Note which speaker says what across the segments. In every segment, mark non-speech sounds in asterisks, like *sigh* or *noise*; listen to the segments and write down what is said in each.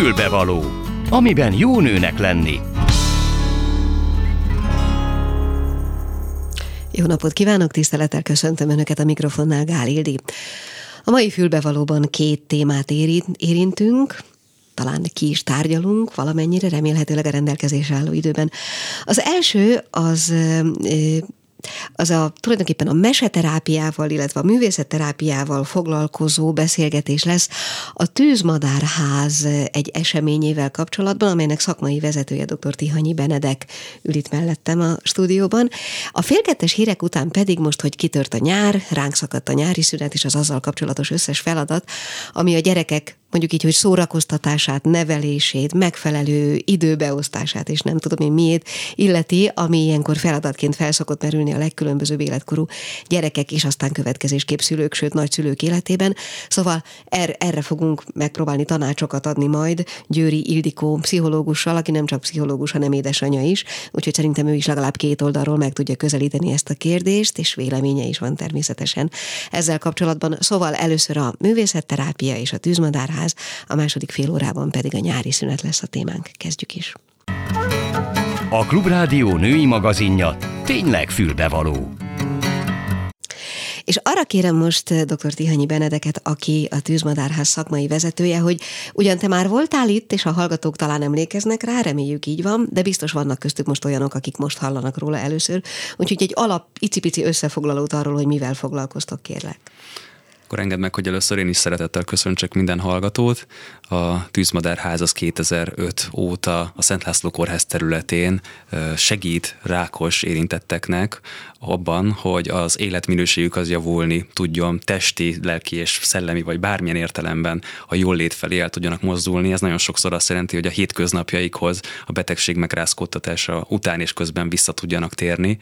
Speaker 1: Fülbevaló, amiben jó nőnek lenni.
Speaker 2: Jó napot kívánok, tisztelettel köszöntöm Önöket a mikrofonnál, Gál Ildi. A mai fülbevalóban két témát érintünk, talán ki is tárgyalunk valamennyire, remélhetőleg a rendelkezésre álló időben. Az első az az a tulajdonképpen a meseterápiával, illetve a művészetterápiával foglalkozó beszélgetés lesz a Tűzmadárház egy eseményével kapcsolatban, amelynek szakmai vezetője dr. Tihanyi Benedek ül itt mellettem a stúdióban. A félkettes hírek után pedig most, hogy kitört a nyár, ránk szakadt a nyári szünet és az azzal kapcsolatos összes feladat, ami a gyerekek mondjuk így, hogy szórakoztatását, nevelését, megfelelő időbeosztását, és nem tudom én miért illeti, ami ilyenkor feladatként felszokott merülni a legkülönbözőbb életkorú gyerekek, és aztán következésképp szülők, sőt nagyszülők életében. Szóval er, erre fogunk megpróbálni tanácsokat adni majd Győri Ildikó pszichológussal, aki nem csak pszichológus, hanem édesanyja is, úgyhogy szerintem ő is legalább két oldalról meg tudja közelíteni ezt a kérdést, és véleménye is van természetesen ezzel kapcsolatban. Szóval először a művészetterápia és a tűzmadár Színház, a második fél órában pedig a nyári szünet lesz a témánk. Kezdjük is.
Speaker 1: A Klubrádió női magazinja tényleg fülbevaló.
Speaker 2: És arra kérem most eh, dr. Tihanyi Benedeket, aki a Tűzmadárház szakmai vezetője, hogy ugyan te már voltál itt, és a hallgatók talán emlékeznek rá, reméljük így van, de biztos vannak köztük most olyanok, akik most hallanak róla először. Úgyhogy egy alap, icipici összefoglalót arról, hogy mivel foglalkoztok, kérlek.
Speaker 3: Akkor engedd meg, hogy először én is szeretettel köszöntsek minden hallgatót. A Tűzmadárház az 2005 óta a Szent László Kórház területén segít rákos érintetteknek abban, hogy az életminőségük az javulni tudjon testi, lelki és szellemi, vagy bármilyen értelemben a jól lét felé el tudjanak mozdulni. Ez nagyon sokszor azt jelenti, hogy a hétköznapjaikhoz a betegség megrázkódtatása után és közben vissza tudjanak térni.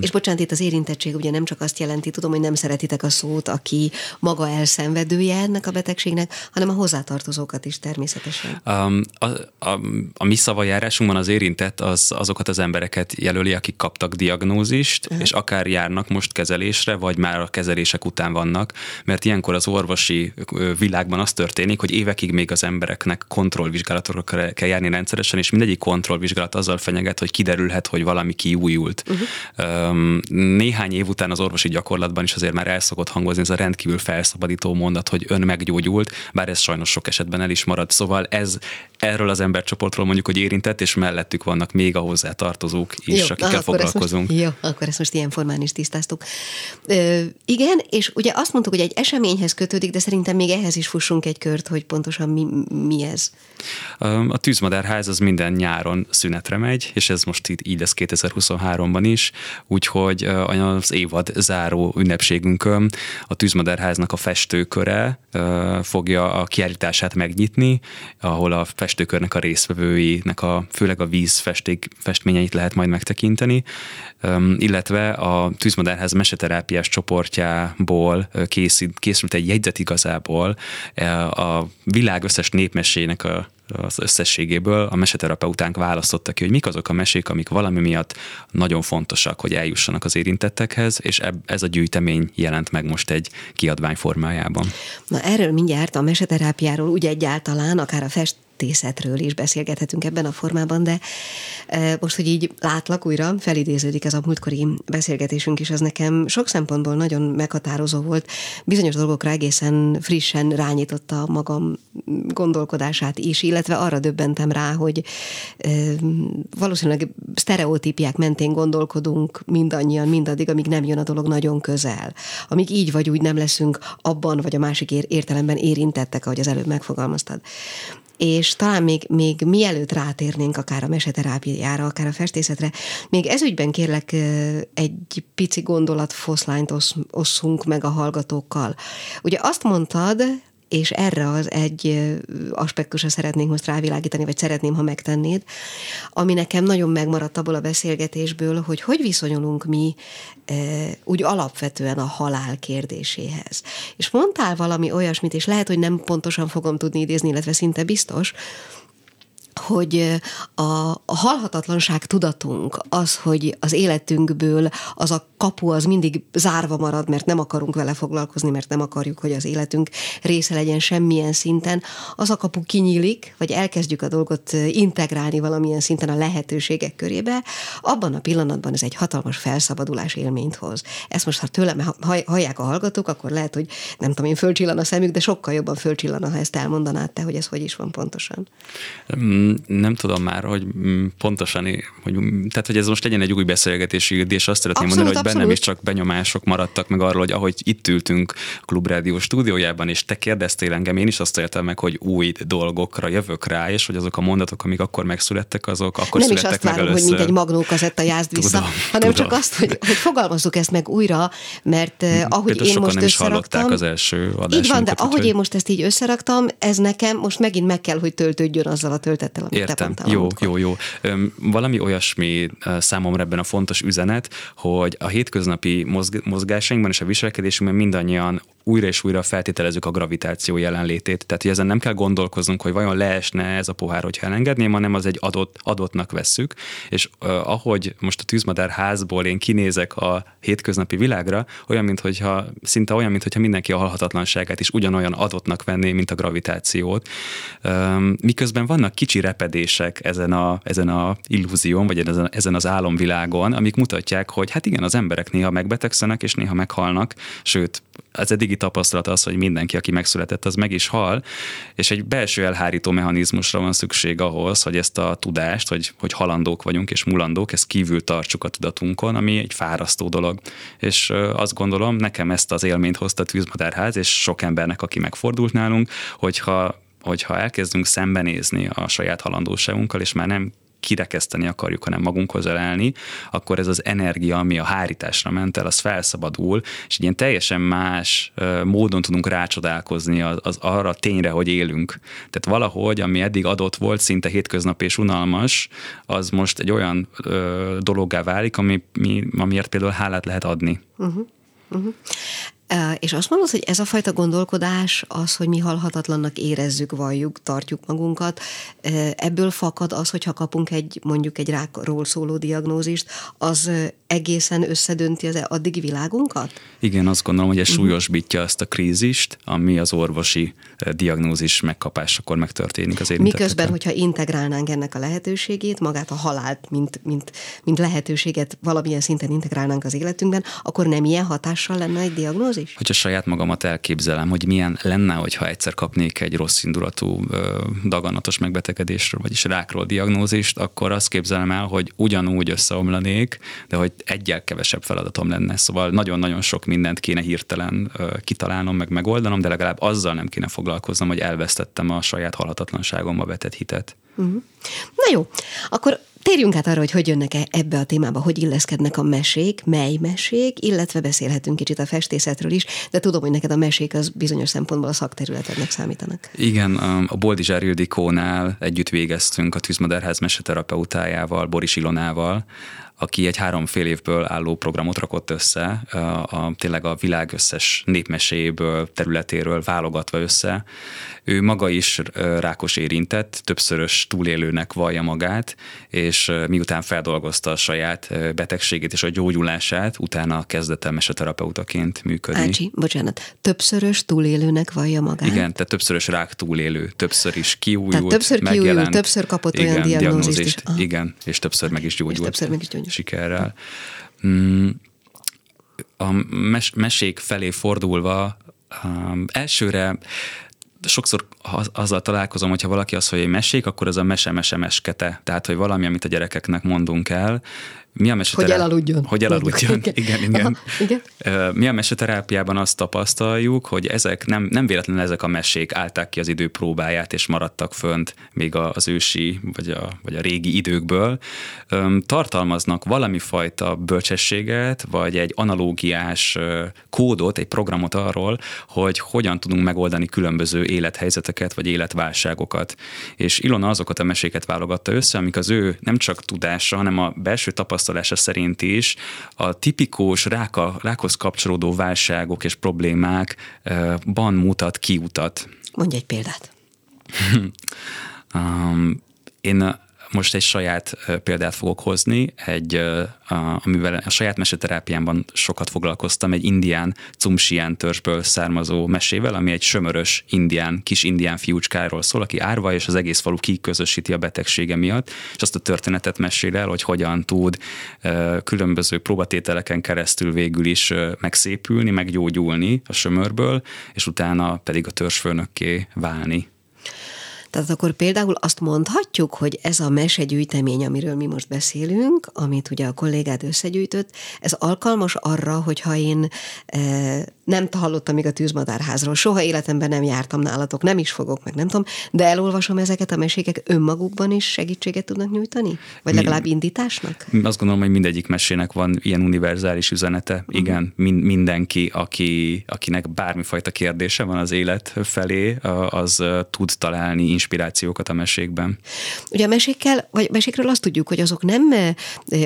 Speaker 2: És bocsánat, itt az érintettség ugye nem csak azt jelenti, tudom, hogy nem szeretitek a szót, aki maga elszenvedője ennek a betegségnek, hanem a hozzátartozókat is természetesen. Um,
Speaker 3: a, a, a mi szavajárásunkban az érintett az azokat az embereket jelöli, akik kaptak diagnózist, uh-huh. és akár járnak most kezelésre, vagy már a kezelések után vannak, mert ilyenkor az orvosi világban az történik, hogy évekig még az embereknek kontrollvizsgálatokra kell járni rendszeresen, és mindegyik kontrollvizsgálat azzal fenyeget, hogy kiderülhet, hogy valami kiújult. Uh-huh. Néhány év után az orvosi gyakorlatban is azért már el szokott hangozni ez a rendkívül felszabadító mondat, hogy ön meggyógyult, bár ez sajnos sok esetben el is marad. Szóval ez erről az embercsoportról mondjuk, hogy érintett, és mellettük vannak még a hozzá tartozók is, jó, akikkel foglalkozunk.
Speaker 2: Most, jó, akkor ezt most ilyen formán is tisztáztuk. Ö, igen, és ugye azt mondtuk, hogy egy eseményhez kötődik, de szerintem még ehhez is fussunk egy kört, hogy pontosan mi, mi ez.
Speaker 3: A tűzmadárház az minden nyáron szünetre megy, és ez most így, így lesz 2023-ban is, úgyhogy az évad záró ünnepségünkön a tűzmadárháznak a festőköre fogja a kiállítását megnyitni, ahol a festőkörnek a résztvevőinek a, főleg a víz festék, festményeit lehet majd megtekinteni, illetve a tűzmadárház meseterápiás csoportjából készült, készült egy jegyzet igazából a világ összes népmesének a az összességéből a meseterapeutánk választotta ki, hogy mik azok a mesék, amik valami miatt nagyon fontosak, hogy eljussanak az érintettekhez, és ez a gyűjtemény jelent meg most egy kiadvány formájában.
Speaker 2: Na erről mindjárt a meseterápiáról úgy egyáltalán, akár a fest költészetről is beszélgethetünk ebben a formában, de e, most, hogy így látlak újra, felidéződik ez a múltkori beszélgetésünk is, az nekem sok szempontból nagyon meghatározó volt. Bizonyos dolgokra egészen frissen rányította magam gondolkodását is, illetve arra döbbentem rá, hogy e, valószínűleg sztereotípiák mentén gondolkodunk mindannyian, mindaddig, amíg nem jön a dolog nagyon közel. Amíg így vagy úgy nem leszünk abban, vagy a másik értelemben érintettek, ahogy az előbb megfogalmaztad és talán még, még mielőtt rátérnénk akár a meseterápiára, akár a festészetre, még ezügyben kérlek egy pici gondolatfoszlányt osszunk meg a hallgatókkal. Ugye azt mondtad, és erre az egy aspektusra szeretnénk most rávilágítani, vagy szeretném, ha megtennéd, ami nekem nagyon megmaradt abból a beszélgetésből, hogy hogy viszonyulunk mi úgy alapvetően a halál kérdéséhez. És mondtál valami olyasmit, és lehet, hogy nem pontosan fogom tudni idézni, illetve szinte biztos, hogy a, a halhatatlanság tudatunk, az, hogy az életünkből az a kapu az mindig zárva marad, mert nem akarunk vele foglalkozni, mert nem akarjuk, hogy az életünk része legyen semmilyen szinten, az a kapu kinyílik, vagy elkezdjük a dolgot integrálni valamilyen szinten a lehetőségek körébe, abban a pillanatban ez egy hatalmas felszabadulás élményt hoz. Ezt most, ha tőlem hallják a hallgatók, akkor lehet, hogy nem tudom én, fölcsillan a szemük, de sokkal jobban fölcsillan, ha ezt elmondanád te, hogy ez hogy is van pontosan.
Speaker 3: Mm, nem tudom már, hogy pontosan, hogy, tehát hogy ez most legyen egy új beszélgetési és azt szeretném abszolút, mondani, hogy abszolút. bennem is csak benyomások maradtak meg arról, hogy ahogy itt ültünk a Klubrádió stúdiójában, és te kérdeztél engem, én is azt éltem meg, hogy új dolgokra jövök rá, és hogy azok a mondatok, amik akkor megszülettek, azok akkor
Speaker 2: nem
Speaker 3: születtek
Speaker 2: is azt várom, hogy mint egy magnókazetta jázd vissza, tudom, hanem tudom. csak azt, hogy, hogy fogalmazzuk ezt meg újra, mert uh, ahogy Például én most
Speaker 3: nem is hallották az első
Speaker 2: Így van, de ahogy én most ezt így összeraktam, ez nekem most megint meg kell, hogy töltődjön azzal a töltettel, amit
Speaker 3: Értem.
Speaker 2: te mondtál.
Speaker 3: Jó, jó, jó. Valami olyasmi számomra ebben a fontos üzenet, hogy a hétköznapi mozgásainkban és a viselkedésünkben mindannyian újra és újra feltételezzük a gravitáció jelenlétét. Tehát, hogy ezen nem kell gondolkoznunk, hogy vajon leesne ez a pohár, hogyha elengedném, hanem az egy adott, adottnak vesszük. És uh, ahogy most a tűzmadár házból én kinézek a hétköznapi világra, olyan, mintha szinte olyan, mintha mindenki a halhatatlanságát is ugyanolyan adottnak venné, mint a gravitációt. Um, miközben vannak kicsi repedések ezen a, ezen a illúzión, vagy ezen, ezen az álomvilágon, amik mutatják, hogy hát igen, az emberek néha megbetegszenek, és néha meghalnak, sőt, az eddigi tapasztalat az, hogy mindenki, aki megszületett, az meg is hal, és egy belső elhárító mechanizmusra van szükség ahhoz, hogy ezt a tudást, hogy, hogy halandók vagyunk és mulandók, ezt kívül tartsuk a tudatunkon, ami egy fárasztó dolog. És azt gondolom, nekem ezt az élményt hozta a tűzmadárház, és sok embernek, aki megfordult nálunk, hogyha hogyha elkezdünk szembenézni a saját halandóságunkkal, és már nem kirekeszteni akarjuk, hanem magunkhoz elelni, akkor ez az energia, ami a hárításra ment el, az felszabadul, és egy ilyen teljesen más módon tudunk rácsodálkozni az, az arra a tényre, hogy élünk. Tehát valahogy, ami eddig adott volt, szinte hétköznap és unalmas, az most egy olyan ö, dologgá válik, ami, mi, amiért például hálát lehet adni. Uh-huh.
Speaker 2: Uh-huh. És azt mondod, hogy ez a fajta gondolkodás, az, hogy mi halhatatlannak érezzük, valljuk, tartjuk magunkat, ebből fakad az, hogyha kapunk egy mondjuk egy rákról szóló diagnózist, az egészen összedönti az addigi világunkat?
Speaker 3: Igen, azt gondolom, hogy ez uh-huh. súlyosbítja ezt a krízist, ami az orvosi diagnózis megkapásakor megtörténik az érintettekkel.
Speaker 2: Miközben, hogyha integrálnánk ennek a lehetőségét, magát a halált, mint, mint, mint lehetőséget valamilyen szinten integrálnánk az életünkben, akkor nem ilyen hatással lenne egy diagnózis?
Speaker 3: Hogyha saját magamat elképzelem, hogy milyen lenne, hogyha egyszer kapnék egy rossz indulatú daganatos megbetegedésről, vagyis rákról diagnózist, akkor azt képzelem el, hogy ugyanúgy összeomlanék, de hogy egyel kevesebb feladatom lenne. Szóval nagyon-nagyon sok mindent kéne hirtelen kitalálnom, meg megoldanom, de legalább azzal nem kéne foglalkoznom, hogy elvesztettem a saját halhatatlanságomba vetett hitet. Uh-huh.
Speaker 2: Na jó, akkor Térjünk át arra, hogy hogy jönnek -e ebbe a témába, hogy illeszkednek a mesék, mely mesék, illetve beszélhetünk kicsit a festészetről is, de tudom, hogy neked a mesék az bizonyos szempontból a szakterületednek számítanak.
Speaker 3: Igen, a Boldizsár Ildikónál együtt végeztünk a Tűzmadárház meseterapeutájával, Boris Ilonával, aki egy három fél évből álló programot rakott össze, a, a, tényleg a világ összes népmeséjéből, területéről válogatva össze. Ő maga is rákos érintett, többszörös túlélőnek vallja magát, és miután feldolgozta a saját betegségét és a gyógyulását, utána kezdett el meseterapeutaként működni.
Speaker 2: Ácsi, bocsánat, többszörös túlélőnek vallja magát?
Speaker 3: Igen, tehát többszörös rák túlélő, többször is kiújult, tehát
Speaker 2: többször kiújult, többször kapott igen, olyan diagnózist, diagnózist
Speaker 3: is. Igen, és többször meg is gyógyult. És
Speaker 2: többször meg is gyógyult
Speaker 3: sikerrel. Mm, a mes- mesék felé fordulva um, elsőre sokszor azzal találkozom, hogyha valaki azt, hogy egy mesék, akkor az a mese-mese-meskete. Tehát, hogy valami, amit a gyerekeknek mondunk el,
Speaker 2: mi a meseterápiában? Hogy elaludjon.
Speaker 3: Hogy elaludjon, *laughs* igen, igen. igen. Aha, igen. Mi a meseterápiában azt tapasztaljuk, hogy ezek nem, nem véletlenül ezek a mesék állták ki az idő próbáját, és maradtak fönt még az ősi, vagy a, vagy a régi időkből. Tartalmaznak valami fajta bölcsességet, vagy egy analógiás kódot, egy programot arról, hogy hogyan tudunk megoldani különböző élethelyzeteket, vagy életválságokat. És Ilona azokat a meséket válogatta össze, amik az ő nem csak tudása, hanem a belső tapasztalat tapasztalása szerint is a tipikus ráka, rákhoz kapcsolódó válságok és problémákban mutat kiutat.
Speaker 2: Mondj egy példát. *laughs*
Speaker 3: um, Én most egy saját példát fogok hozni, egy, amivel a saját meseterápiámban sokat foglalkoztam, egy indián cumsián törzsből származó mesével, ami egy sömörös indián, kis indián fiúcskáról szól, aki árva, és az egész falu kiközösíti a betegsége miatt, és azt a történetet mesél el, hogy hogyan tud különböző próbatételeken keresztül végül is megszépülni, meggyógyulni a sömörből, és utána pedig a törzsfőnökké válni.
Speaker 2: Tehát akkor például azt mondhatjuk, hogy ez a mesegyűjtemény, amiről mi most beszélünk, amit ugye a kollégád összegyűjtött, ez alkalmas arra, hogyha én e, nem hallottam még a tűzmadárházról, soha életemben nem jártam nálatok, nem is fogok, meg nem tudom, de elolvasom ezeket a meséket önmagukban is segítséget tudnak nyújtani? Vagy legalább indításnak?
Speaker 3: Azt gondolom, hogy mindegyik mesének van ilyen univerzális üzenete. Uh-huh. Igen, min- mindenki, aki, akinek bármifajta kérdése van az élet felé, az tud találni inspirációkat a mesékben.
Speaker 2: Ugye a mesékkel, vagy mesékről azt tudjuk, hogy azok nem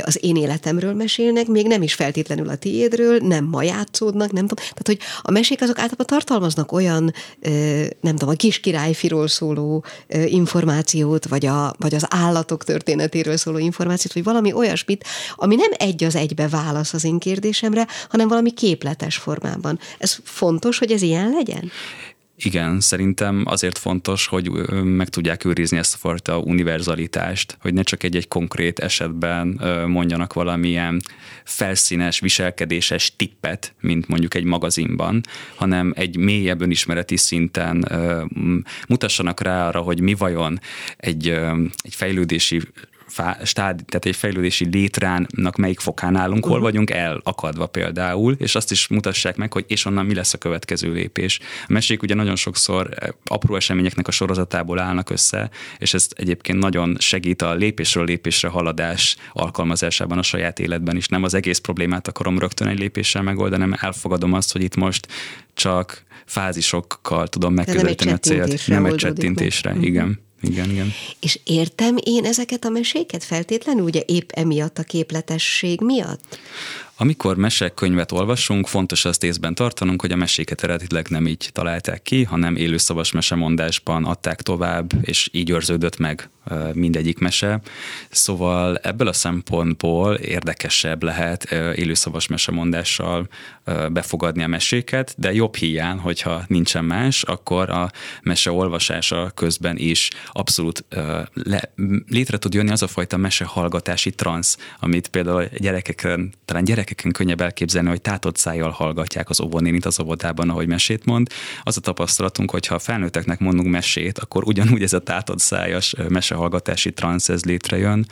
Speaker 2: az én életemről mesélnek, még nem is feltétlenül a tiédről, nem ma játszódnak, nem tudom. Tehát, hogy a mesék azok általában tartalmaznak olyan, nem tudom, a kis királyfiról szóló információt, vagy, a, vagy az állatok történetéről szóló információt, vagy valami olyasmit, ami nem egy az egybe válasz az én kérdésemre, hanem valami képletes formában. Ez fontos, hogy ez ilyen legyen?
Speaker 3: Igen, szerintem azért fontos, hogy meg tudják őrizni ezt a fajta univerzalitást, hogy ne csak egy-egy konkrét esetben mondjanak valamilyen felszínes, viselkedéses tippet, mint mondjuk egy magazinban, hanem egy mélyebb önismereti szinten mutassanak rá arra, hogy mi vajon egy, egy fejlődési stád, tehát egy fejlődési létránnak melyik fokán állunk, hol uh-huh. vagyunk elakadva például, és azt is mutassák meg, hogy és onnan mi lesz a következő lépés. A mesék ugye nagyon sokszor eh, apró eseményeknek a sorozatából állnak össze, és ez egyébként nagyon segít a lépésről lépésre haladás alkalmazásában a saját életben is. Nem az egész problémát akarom rögtön egy lépéssel megoldani, hanem elfogadom azt, hogy itt most csak fázisokkal tudom megközelíteni a célt. Nem egy csettintésre, igen. Igen, igen.
Speaker 2: És értem én ezeket a meséket feltétlenül, ugye épp emiatt a képletesség miatt?
Speaker 3: Amikor mesekönyvet olvasunk, fontos azt észben tartanunk, hogy a meséket eredetileg nem így találták ki, hanem élőszavas mesemondásban adták tovább, és így őrződött meg mindegyik mese. Szóval ebből a szempontból érdekesebb lehet élőszavas mesemondással befogadni a meséket, de jobb hiány, hogyha nincsen más, akkor a mese olvasása közben is abszolút le, létre tud jönni az a fajta mesehallgatási transz, amit például gyerekeken, talán gyerek gyerekeken könnyebb elképzelni, hogy tátott szájjal hallgatják az óvónénit az óvodában, ahogy mesét mond. Az a tapasztalatunk, hogy ha felnőtteknek mondunk mesét, akkor ugyanúgy ez a tátott szájas mesehallgatási transz ez létrejön.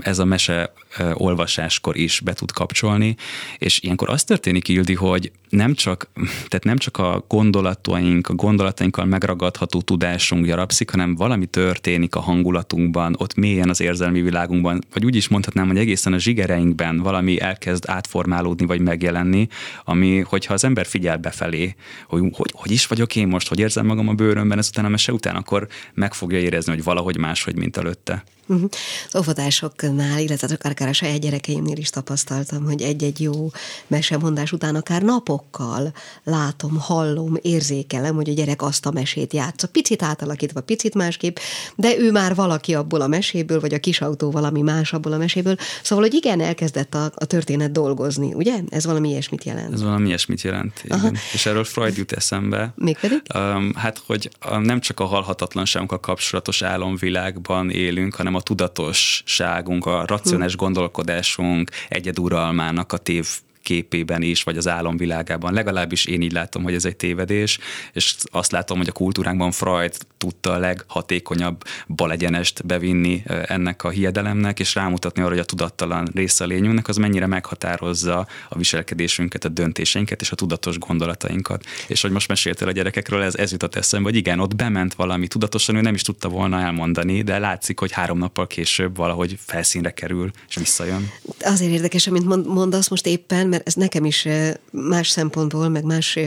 Speaker 3: Ez a mese olvasáskor is be tud kapcsolni, és ilyenkor az történik, Ildi, hogy nem csak, tehát nem csak a gondolataink, a gondolatainkkal megragadható tudásunk gyarapszik, hanem valami történik a hangulatunkban, ott mélyen az érzelmi világunkban, vagy úgy is mondhatnám, hogy egészen a zsigereinkben valami elkezd elkezd átformálódni vagy megjelenni, ami, hogyha az ember figyel befelé, hogy, hogy hogy is vagyok én most, hogy érzem magam a bőrömben ezután a mese után, akkor meg fogja érezni, hogy valahogy máshogy, mint előtte.
Speaker 2: Uh-huh. Az óvodásoknál, illetve akár a saját gyerekeimnél is tapasztaltam, hogy egy-egy jó mesemondás után akár napokkal látom, hallom, érzékelem, hogy a gyerek azt a mesét játsza. Picit átalakítva, picit másképp, de ő már valaki abból a meséből, vagy a kisautó valami más abból a meséből. Szóval, hogy igen, elkezdett a, a történet dolgozni, ugye? Ez valami ilyesmit jelent.
Speaker 3: Ez valami ilyesmit jelent, igen. És erről Freud jut eszembe.
Speaker 2: Mégpedig?
Speaker 3: Um, hát, hogy nem csak a halhatatlanságunkkal kapcsolatos álomvilágban élünk, hanem a a tudatosságunk, a racionális gondolkodásunk egyeduralmának a tév képében is, vagy az álomvilágában. Legalábbis én így látom, hogy ez egy tévedés, és azt látom, hogy a kultúránkban Freud tudta a leghatékonyabb balegyenest bevinni ennek a hiedelemnek, és rámutatni arra, hogy a tudattalan része a lényünknek, az mennyire meghatározza a viselkedésünket, a döntéseinket és a tudatos gondolatainkat. És hogy most meséltél a gyerekekről, ez, ez jutott eszembe, hogy igen, ott bement valami tudatosan, ő nem is tudta volna elmondani, de látszik, hogy három nappal később valahogy felszínre kerül, és visszajön.
Speaker 2: Azért érdekes, amit mondasz most éppen, mert ez nekem is más szempontból, meg más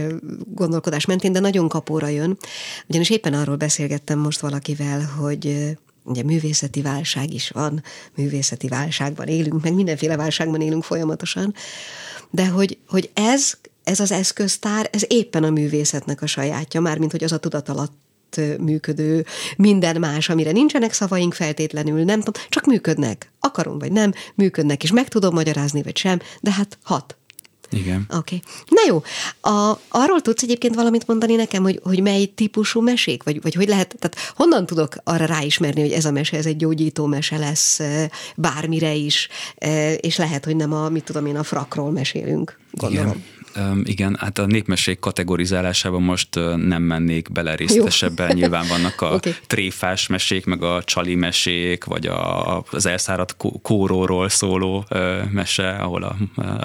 Speaker 2: gondolkodás mentén, de nagyon kapóra jön. Ugyanis éppen arról beszélgettem most valakivel, hogy ugye művészeti válság is van, művészeti válságban élünk, meg mindenféle válságban élünk folyamatosan, de hogy, hogy ez, ez az eszköztár, ez éppen a művészetnek a sajátja, mármint hogy az a tudat mellett működő, minden más, amire nincsenek szavaink feltétlenül, nem tudom, csak működnek. Akarom vagy nem, működnek, és meg tudom magyarázni, vagy sem, de hát hat.
Speaker 3: Igen.
Speaker 2: Oké. Okay. Na jó, a, arról tudsz egyébként valamit mondani nekem, hogy, hogy mely típusú mesék, vagy, vagy hogy lehet, tehát honnan tudok arra ráismerni, hogy ez a mese, ez egy gyógyító mese lesz bármire is, és lehet, hogy nem a, mit tudom én, a frakról mesélünk, gondolom.
Speaker 3: Igen. Igen, hát a népmesék kategorizálásában most nem mennék bele részletesebben. Nyilván vannak a *laughs* okay. tréfás mesék, meg a csali mesék, vagy a, az elszáradt kóróról szóló mese, ahol a,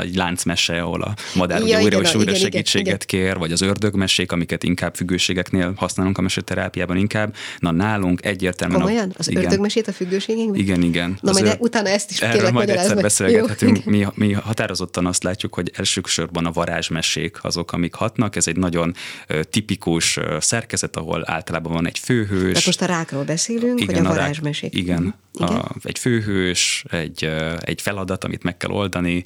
Speaker 3: egy láncmese, ahol a madár ja, újra és újra igen, segítséget igen, kér, vagy az ördögmesék, amiket inkább függőségeknél használunk a meseterápiában inkább. Na nálunk egyértelműen...
Speaker 2: Komolyan? Az igen, ördögmesét a függőségekben?
Speaker 3: Igen, igen.
Speaker 2: Na az majd ör... utána ezt is
Speaker 3: Erről majd egyszer beszélgethetünk. Mi, *laughs* mi határozottan azt látjuk, hogy elsősorban a varázs varázsmesék azok, amik hatnak. Ez egy nagyon tipikus szerkezet, ahol általában van egy főhős.
Speaker 2: Tehát most a rákról beszélünk, igen, vagy a varázsmesék?
Speaker 3: Igen, mhm. igen. A, egy főhős, egy, egy feladat, amit meg kell oldani.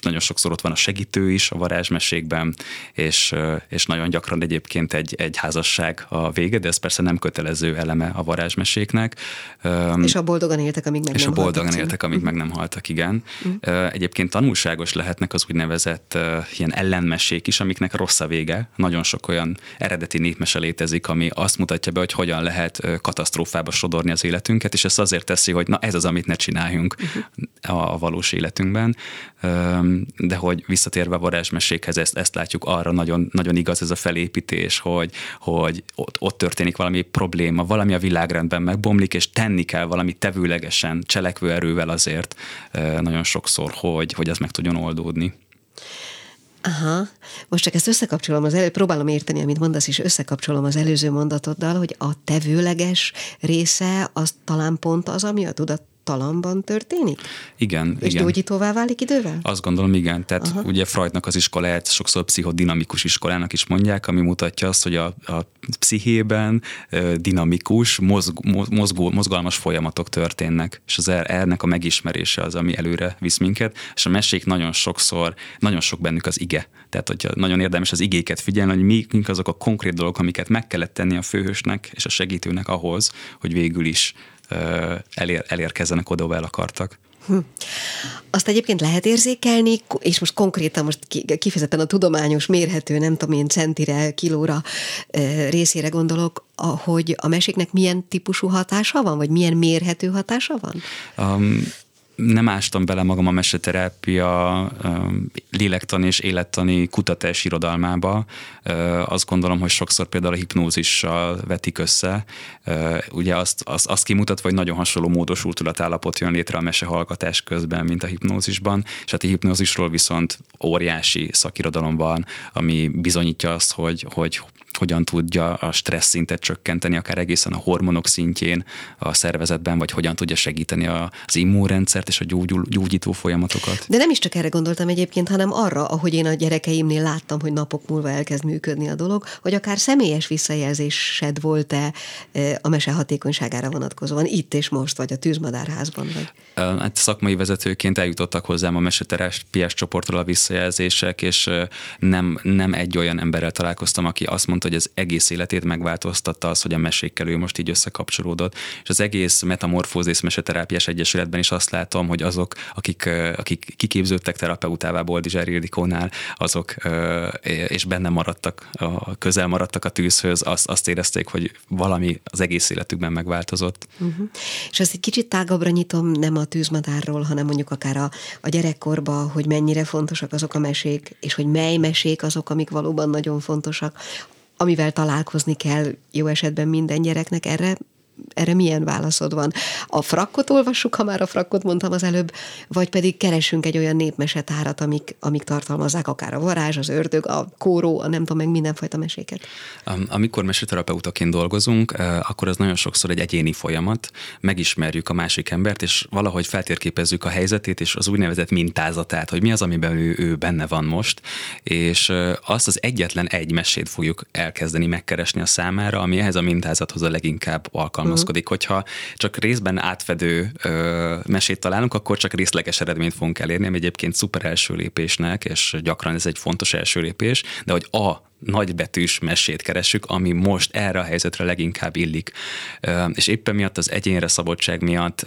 Speaker 3: Nagyon sokszor ott van a segítő is a varázsmesékben, és, és nagyon gyakran egyébként egy, egy házasság a vége, de ez persze nem kötelező eleme a varázsmeséknek.
Speaker 2: És a boldogan éltek, amíg meg
Speaker 3: és
Speaker 2: nem
Speaker 3: a boldogan
Speaker 2: haltak.
Speaker 3: éltek, amíg meg nem haltak, igen. Uh-huh. Egyébként tanulságos lehetnek az úgynevezett ilyen ellenmesék is, amiknek rossz a vége. Nagyon sok olyan eredeti népmese létezik, ami azt mutatja be, hogy hogyan lehet katasztrófába sodorni az életünket, és ezt azért teszi, hogy na ez az, amit ne csináljunk a valós életünkben. De hogy visszatérve a varázsmesékhez, ezt, ezt látjuk arra nagyon, nagyon igaz ez a felépítés, hogy, hogy ott, ott történik valami probléma, valami a világrendben megbomlik, és tenni kell valami tevőlegesen, cselekvő erővel azért nagyon sokszor, hogy, hogy ez meg tudjon oldódni.
Speaker 2: Aha, most csak ezt összekapcsolom az elő, próbálom érteni, amit mondasz, és összekapcsolom az előző mondatoddal, hogy a tevőleges része az talán pont az, ami a tudat talamban történik?
Speaker 3: Igen.
Speaker 2: És
Speaker 3: igen.
Speaker 2: gyógyítóvá válik idővel?
Speaker 3: Azt gondolom, igen. Tehát Aha. ugye Freudnak az iskoláját sokszor pszichodinamikus iskolának is mondják, ami mutatja azt, hogy a, a pszichében dinamikus, mozg, mozgó, mozgalmas folyamatok történnek, és az er, ennek a megismerése az, ami előre visz minket, és a mesék nagyon sokszor, nagyon sok bennük az ige. Tehát, hogy nagyon érdemes az igéket figyelni, hogy mi, mik azok a konkrét dolgok, amiket meg kellett tenni a főhősnek és a segítőnek ahhoz, hogy végül is elér, elérkezzenek oda, ahol el akartak. Hm.
Speaker 2: Azt egyébként lehet érzékelni, és most konkrétan most kifejezetten a tudományos, mérhető, nem tudom én, centire, kilóra részére gondolok, hogy a meséknek milyen típusú hatása van, vagy milyen mérhető hatása van?
Speaker 3: Um, nem ástam bele magam a meseterápia lélektani és élettani kutatás irodalmába. Azt gondolom, hogy sokszor például a hipnózissal vetik össze. Ugye azt, azt, azt kimutatva, hogy nagyon hasonló módosult tudatállapot jön létre a mesehallgatás közben, mint a hipnózisban, és hát a hipnózisról viszont óriási szakirodalom van, ami bizonyítja azt, hogy, hogy hogyan tudja a stressz szintet csökkenteni, akár egészen a hormonok szintjén a szervezetben, vagy hogyan tudja segíteni az immunrendszert és a gyógyul, gyógyító folyamatokat.
Speaker 2: De nem is csak erre gondoltam egyébként, hanem arra, ahogy én a gyerekeimnél láttam, hogy napok múlva elkezd működni a dolog, hogy akár személyes visszajelzésed volt-e e, a mese hatékonyságára vonatkozóan itt és most, vagy a tűzmadárházban? Vagy?
Speaker 3: Hát szakmai vezetőként eljutottak hozzám a meseterápiás csoportról a visszajelzések, és nem, nem egy olyan emberrel találkoztam, aki azt mondta, hogy az egész életét megváltoztatta az, hogy a mesékkel ő most így összekapcsolódott. És az egész metamorfózis meseterápiás egyesületben is azt látom, hogy azok, akik, akik kiképződtek terapeutává Boldizsár Ildikónál, azok és benne maradtak, közel maradtak a tűzhöz, azt, azt érezték, hogy valami az egész életükben megváltozott.
Speaker 2: Uh-huh. És azt egy kicsit tágabbra nyitom, nem a tűzmadárról, hanem mondjuk akár a, a gyerekkorba, hogy mennyire fontosak azok a mesék, és hogy mely mesék azok, amik valóban nagyon fontosak amivel találkozni kell jó esetben minden gyereknek, erre erre milyen válaszod van? A frakkot olvassuk, ha már a frakkot mondtam az előbb, vagy pedig keresünk egy olyan népmesetárat, amik, amik tartalmazzák akár a varázs, az ördög, a kóró, a nem tudom meg mindenfajta meséket?
Speaker 3: Amikor meseterapeutaként dolgozunk, eh, akkor az nagyon sokszor egy egyéni folyamat, megismerjük a másik embert, és valahogy feltérképezzük a helyzetét, és az úgynevezett mintázatát, hogy mi az, amiben ő, ő benne van most, és eh, azt az egyetlen egy mesét fogjuk elkezdeni megkeresni a számára, ami ehhez a mintázathoz a leginkább alkalmas alkalmazkodik. Hogyha csak részben átfedő ö, mesét találunk, akkor csak részleges eredményt fogunk elérni, ami egyébként szuper első lépésnek, és gyakran ez egy fontos első lépés, de hogy a nagybetűs mesét keresünk, ami most erre a helyzetre leginkább illik. És éppen miatt az egyénre szabadság miatt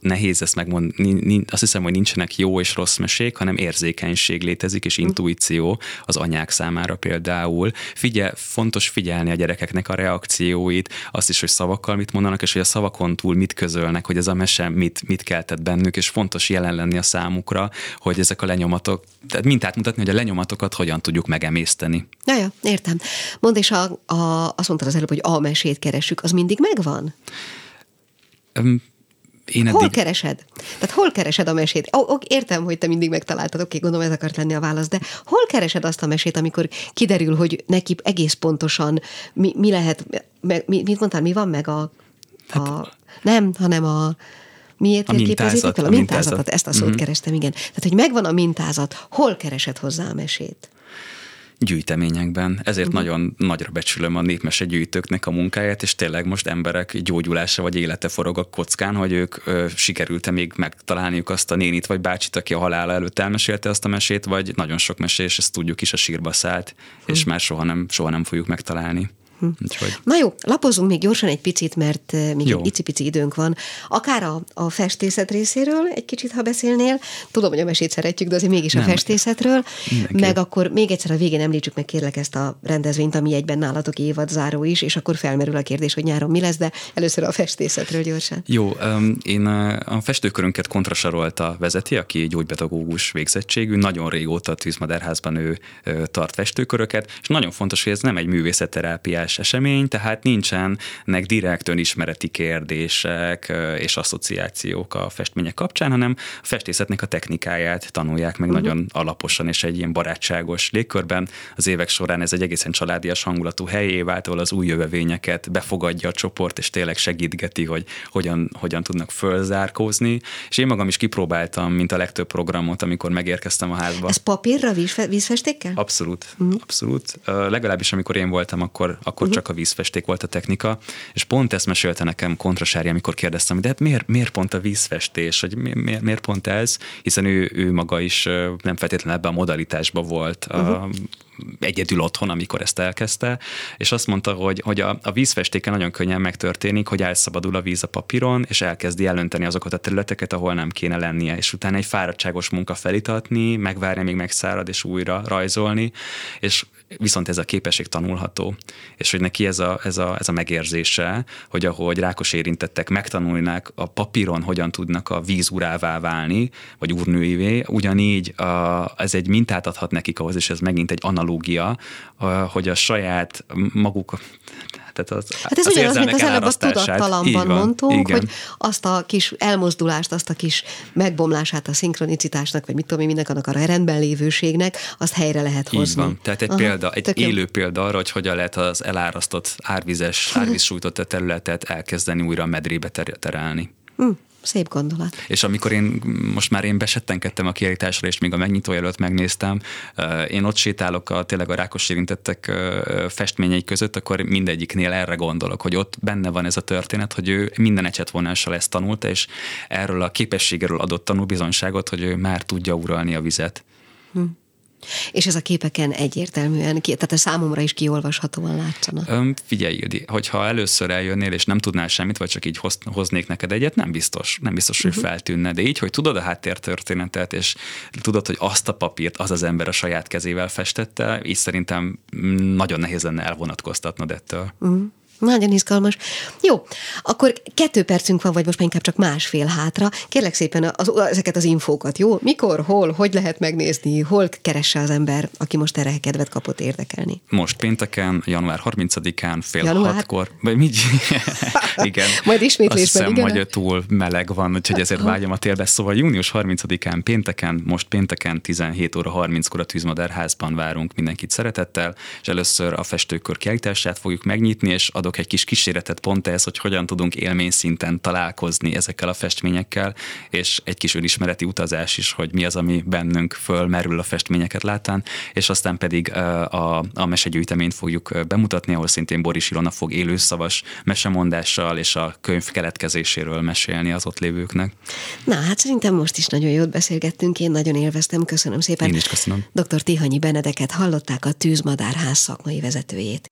Speaker 3: nehéz ezt megmondani, azt hiszem, hogy nincsenek jó és rossz mesék, hanem érzékenység létezik, és intuíció az anyák számára például. Figyel, fontos figyelni a gyerekeknek a reakcióit, azt is, hogy szavakkal mit mondanak, és hogy a szavakon túl mit közölnek, hogy ez a mese mit, mit keltett bennük, és fontos jelen lenni a számukra, hogy ezek a lenyomatok, tehát mintát mutatni, hogy a lenyomatokat hogyan tudjuk megemészteni.
Speaker 2: Ja, ja, értem. Mondd, és a, a, azt mondtad az előbb, hogy a mesét keresünk, az mindig megvan?
Speaker 3: Um, én eddig...
Speaker 2: Hol keresed? Tehát hol keresed a mesét? Ó, ó, értem, hogy te mindig megtaláltad, oké, gondolom ez akart lenni a válasz, de hol keresed azt a mesét, amikor kiderül, hogy neki egész pontosan mi, mi lehet, mi, mit mondtál, mi van meg a, a hát, nem, hanem a Miért a mintázat, fel? A, a mintázatot, ezt a szót uh-huh. kerestem, igen. Tehát, hogy megvan a mintázat, hol keresed hozzá a mesét?
Speaker 3: Gyűjteményekben. Ezért uh-huh. nagyon nagyra becsülöm a népmese gyűjtőknek a munkáját, és tényleg most emberek gyógyulása vagy élete forog a kockán, hogy ők ö, sikerült-e még megtalálniuk azt a nénit vagy bácsit, aki a halála előtt elmesélte azt a mesét, vagy nagyon sok mesés, ezt tudjuk is, a sírba szállt, uh-huh. és már soha nem, soha nem fogjuk megtalálni.
Speaker 2: Hm. Úgyhogy... Na jó, lapozunk még gyorsan egy picit, mert még jó. egy icipici időnk van. Akár a, a festészet részéről egy kicsit, ha beszélnél. Tudom, hogy a mesét szeretjük, de azért mégis Nem. a festészetről. Mindenki. Meg akkor még egyszer a végén említsük meg kérlek ezt a rendezvényt, ami egyben nálatok évad záró is, és akkor felmerül a kérdés, hogy nyáron mi lesz, de először a festészetről gyorsan.
Speaker 3: Jó, én a festőkörünket kontrasarolta vezeti, aki gyógypedagógus végzettségű, nagyon régóta a Tűzmadárházban ő tart festőköröket, és nagyon fontos, hogy ez nem egy művészetterápiás éves esemény, tehát nincsenek direkt önismereti kérdések és asszociációk a festmények kapcsán, hanem a festészetnek a technikáját tanulják meg uh-huh. nagyon alaposan és egy ilyen barátságos légkörben. Az évek során ez egy egészen családias hangulatú helyé vált, ahol az új jövevényeket befogadja a csoport, és tényleg segítgeti, hogy hogyan, hogyan tudnak fölzárkózni. És én magam is kipróbáltam, mint a legtöbb programot, amikor megérkeztem a házba.
Speaker 2: Ez papírra, vízfestékkel?
Speaker 3: Abszolút, uh-huh. abszolút. Uh, legalábbis amikor én voltam, akkor, akkor uh-huh. csak a vízfesték volt a technika, és pont ezt mesélte nekem Kontrasári, amikor kérdeztem, de hát miért, miért pont a vízfestés, hogy miért, miért pont ez, hiszen ő, ő maga is nem feltétlenül ebben a modalitásban volt uh-huh. a, egyedül otthon, amikor ezt elkezdte, és azt mondta, hogy, hogy a, a vízfestéken nagyon könnyen megtörténik, hogy elszabadul a víz a papíron, és elkezdi elönteni azokat a területeket, ahol nem kéne lennie, és utána egy fáradtságos munka felitatni, megvárni, még megszárad, és újra rajzolni, és viszont ez a képesség tanulható, és hogy neki ez a, ez a, ez a megérzése, hogy ahogy rákos érintettek megtanulnák a papíron, hogyan tudnak a vízurává válni, vagy úrnőivé, ugyanígy a, ez egy mintát adhat nekik ahhoz, és ez megint egy analógia, hogy a saját maguk,
Speaker 2: tehát az, hát ez az ugyanaz, mint az előbb a tudattalamban mondtunk, igen. hogy azt a kis elmozdulást, azt a kis megbomlását a szinkronicitásnak, vagy mit tudom én, mindenek annak a rendben lévőségnek, azt helyre lehet hozni.
Speaker 3: Így van. Tehát egy Aha, példa, egy élő jó. példa arra, hogy hogyan lehet az elárasztott árvizes, *laughs* árvíz sújtott területet elkezdeni újra medrébe terelni.
Speaker 2: Hm. Szép gondolat.
Speaker 3: És amikor én, most már én besettenkedtem a kiállításra, és még a megnyitó előtt megnéztem, én ott sétálok a tényleg a rákos érintettek festményei között, akkor mindegyiknél erre gondolok, hogy ott benne van ez a történet, hogy ő minden ecsetvonással ezt tanulta, és erről a képességéről adott tanúbizonyságot, hogy ő már tudja uralni a vizet. Hm.
Speaker 2: És ez a képeken egyértelműen, tehát a számomra is kiolvashatóan látszana.
Speaker 3: Öm, figyelj, Ildi, hogyha először eljönnél, és nem tudnál semmit, vagy csak így hoz, hoznék neked egyet, nem biztos, nem biztos, hogy uh-huh. feltűnne. De így, hogy tudod a háttértörténetet, és tudod, hogy azt a papírt az az ember a saját kezével festette, így szerintem nagyon nehéz lenne elvonatkoztatnod ettől. Uh-huh.
Speaker 2: Nagyon izgalmas. Jó, akkor kettő percünk van, vagy most már inkább csak másfél hátra. Kérlek szépen az, ezeket az infókat, jó? Mikor, hol, hogy lehet megnézni, hol keresse az ember, aki most erre kedvet kapott érdekelni?
Speaker 3: Most pénteken, január 30-án, fél január? hatkor. Vagy mi? *laughs* igen. *laughs*
Speaker 2: Majd ismétlésben,
Speaker 3: Azt hiszem,
Speaker 2: igen?
Speaker 3: hogy túl meleg van, úgyhogy ezért vágyom a télbe. Szóval június 30-án pénteken, most pénteken 17 óra 30-kor a Tűzmadárházban várunk mindenkit szeretettel, és először a festőkör kiállítását fogjuk megnyitni, és adok csináltatok egy kis kísérletet pont ez, hogy hogyan tudunk élmény szinten találkozni ezekkel a festményekkel, és egy kis önismereti utazás is, hogy mi az, ami bennünk fölmerül a festményeket látán, és aztán pedig a, a mesegyűjteményt fogjuk bemutatni, ahol szintén Boris Ilona fog élőszavas mesemondással és a könyv keletkezéséről mesélni az ott lévőknek.
Speaker 2: Na, hát szerintem most is nagyon jót beszélgettünk, én nagyon élveztem, köszönöm szépen.
Speaker 3: Én is köszönöm.
Speaker 2: Dr. Tihanyi Benedeket hallották a Tűzmadárház szakmai vezetőjét.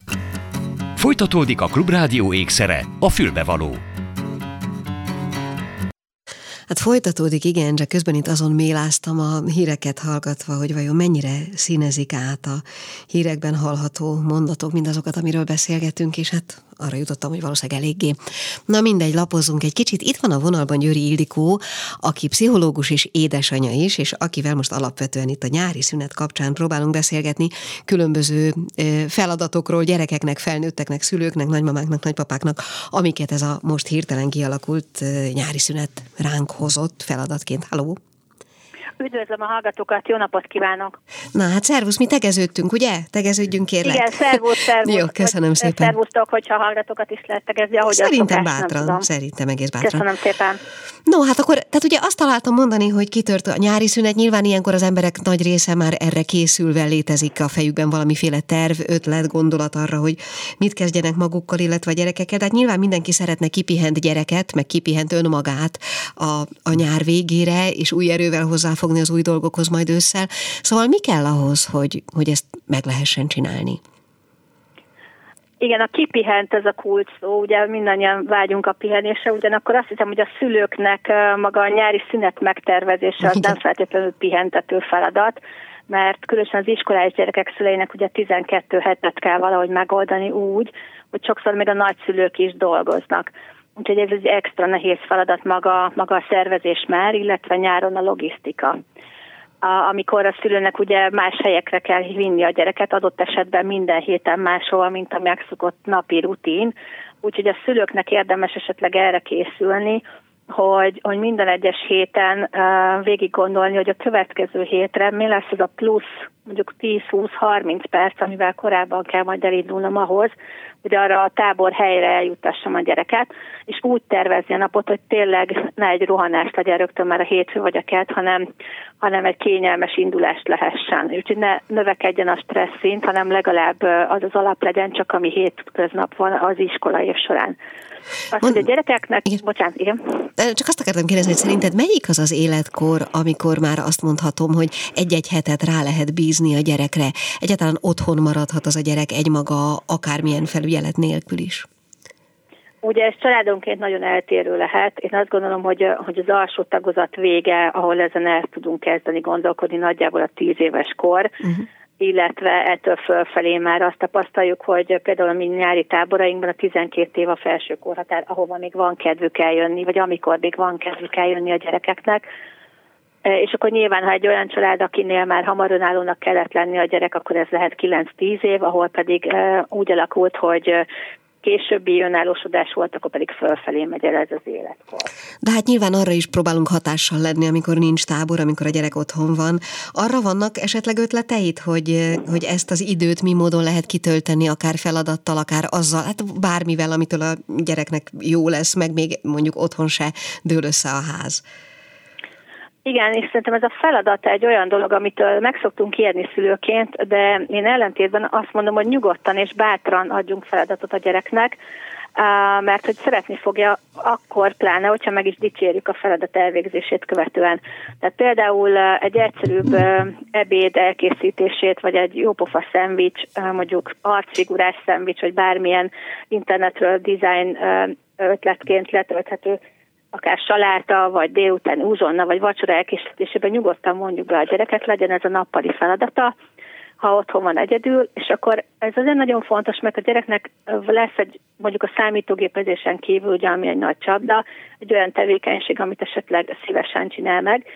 Speaker 1: Folytatódik a Klubrádió ékszere, a fülbevaló.
Speaker 2: Hát folytatódik, igen, csak közben itt azon méláztam a híreket hallgatva, hogy vajon mennyire színezik át a hírekben hallható mondatok, mindazokat, amiről beszélgetünk, és hát arra jutottam, hogy valószínűleg eléggé. Na mindegy, lapozunk egy kicsit. Itt van a vonalban Győri Ildikó, aki pszichológus és édesanyja is, és akivel most alapvetően itt a nyári szünet kapcsán próbálunk beszélgetni különböző feladatokról, gyerekeknek, felnőtteknek, szülőknek, nagymamáknak, nagypapáknak, amiket ez a most hirtelen kialakult nyári szünet ránk hozott feladatként. Haló!
Speaker 4: Üdvözlöm a hallgatókat, jó napot kívánok!
Speaker 2: Na hát szervusz, mi tegeződtünk, ugye? Tegeződjünk kérlek.
Speaker 4: Igen, szervusz, szervusz.
Speaker 2: Jó, köszönöm szépen.
Speaker 4: Szervusztok, hogyha hallgatókat is lehet tegezni, ahogy
Speaker 2: Szerintem bátran, szerintem egész bátran.
Speaker 4: Köszönöm szépen.
Speaker 2: No, hát akkor, tehát ugye azt találtam mondani, hogy kitört a nyári szünet, nyilván ilyenkor az emberek nagy része már erre készülve létezik a fejükben valamiféle terv, ötlet, gondolat arra, hogy mit kezdjenek magukkal, illetve a gyerekekkel. Tehát nyilván mindenki szeretne kipihent gyereket, meg kipihent önmagát a, a nyár végére, és új erővel hozzáfogni az új dolgokhoz majd ősszel. Szóval mi kell ahhoz, hogy, hogy ezt meg lehessen csinálni?
Speaker 4: Igen, a kipihent ez a kulcs szó, ugye mindannyian vágyunk a pihenésre, ugyanakkor azt hiszem, hogy a szülőknek maga a nyári szünet megtervezése az nem feltétlenül pihentető feladat, mert különösen az iskolás gyerekek szüleinek ugye 12 hetet kell valahogy megoldani úgy, hogy sokszor még a nagyszülők is dolgoznak. Úgyhogy ez egy extra nehéz feladat maga, maga a szervezés már, illetve nyáron a logisztika amikor a szülőnek ugye más helyekre kell vinni a gyereket, adott esetben minden héten máshol, mint a megszokott napi rutin. Úgyhogy a szülőknek érdemes esetleg erre készülni, hogy, hogy minden egyes héten uh, végig gondolni, hogy a következő hétre mi lesz az a plusz, mondjuk 10-20-30 perc, amivel korábban kell majd elindulnom ahhoz, hogy arra a tábor helyre eljutassam a gyereket, és úgy tervezni a napot, hogy tényleg ne egy rohanás legyen rögtön már a hétfő vagy a kert, hanem, hanem egy kényelmes indulást lehessen. Úgyhogy ne növekedjen a stressz szint, hanem legalább az az alap legyen, csak ami hétköznap van az iskola év során. Azt, Mond... hogy a gyerekeknek, igen. bocsánat, igen.
Speaker 2: Csak azt akartam kérdezni, hogy szerinted melyik az az életkor, amikor már azt mondhatom, hogy egy-egy hetet rá lehet bízni a gyerekre? Egyáltalán otthon maradhat az a gyerek egymaga, akármilyen felügyelet nélkül is?
Speaker 4: Ugye ez családonként nagyon eltérő lehet. Én azt gondolom, hogy, hogy az alsó tagozat vége, ahol ezen el tudunk kezdeni gondolkodni, nagyjából a tíz éves kor. Uh-huh illetve ettől fölfelé már azt tapasztaljuk, hogy például a mi nyári táborainkban a 12 év a felső korhatár, ahova még van kedvük eljönni, vagy amikor még van kedvük eljönni a gyerekeknek. E, és akkor nyilván, ha egy olyan család, akinél már hamar önállónak kellett lenni a gyerek, akkor ez lehet 9-10 év, ahol pedig e, úgy alakult, hogy későbbi önállósodás volt, akkor pedig fölfelé megy el ez az életkor.
Speaker 2: De hát nyilván arra is próbálunk hatással lenni, amikor nincs tábor, amikor a gyerek otthon van. Arra vannak esetleg ötleteid, hogy, hogy ezt az időt mi módon lehet kitölteni, akár feladattal, akár azzal, hát bármivel, amitől a gyereknek jó lesz, meg még mondjuk otthon se dől össze a ház.
Speaker 4: Igen, és szerintem ez a feladata egy olyan dolog, amitől meg szoktunk kérni szülőként, de én ellentétben azt mondom, hogy nyugodtan és bátran adjunk feladatot a gyereknek, mert hogy szeretni fogja akkor pláne, hogyha meg is dicsérjük a feladat elvégzését követően. Tehát például egy egyszerűbb ebéd elkészítését, vagy egy jópofa szendvics, mondjuk arcfigurás szendvics, vagy bármilyen internetről design ötletként letölthető akár saláta, vagy délután uzsonna, vagy vacsora elkészítésében nyugodtan mondjuk be a gyereket, legyen ez a nappali feladata, ha otthon van egyedül, és akkor ez azért nagyon fontos, mert a gyereknek lesz egy, mondjuk a számítógépezésen kívül, ugye, ami egy nagy csapda, egy olyan tevékenység, amit esetleg szívesen csinál meg,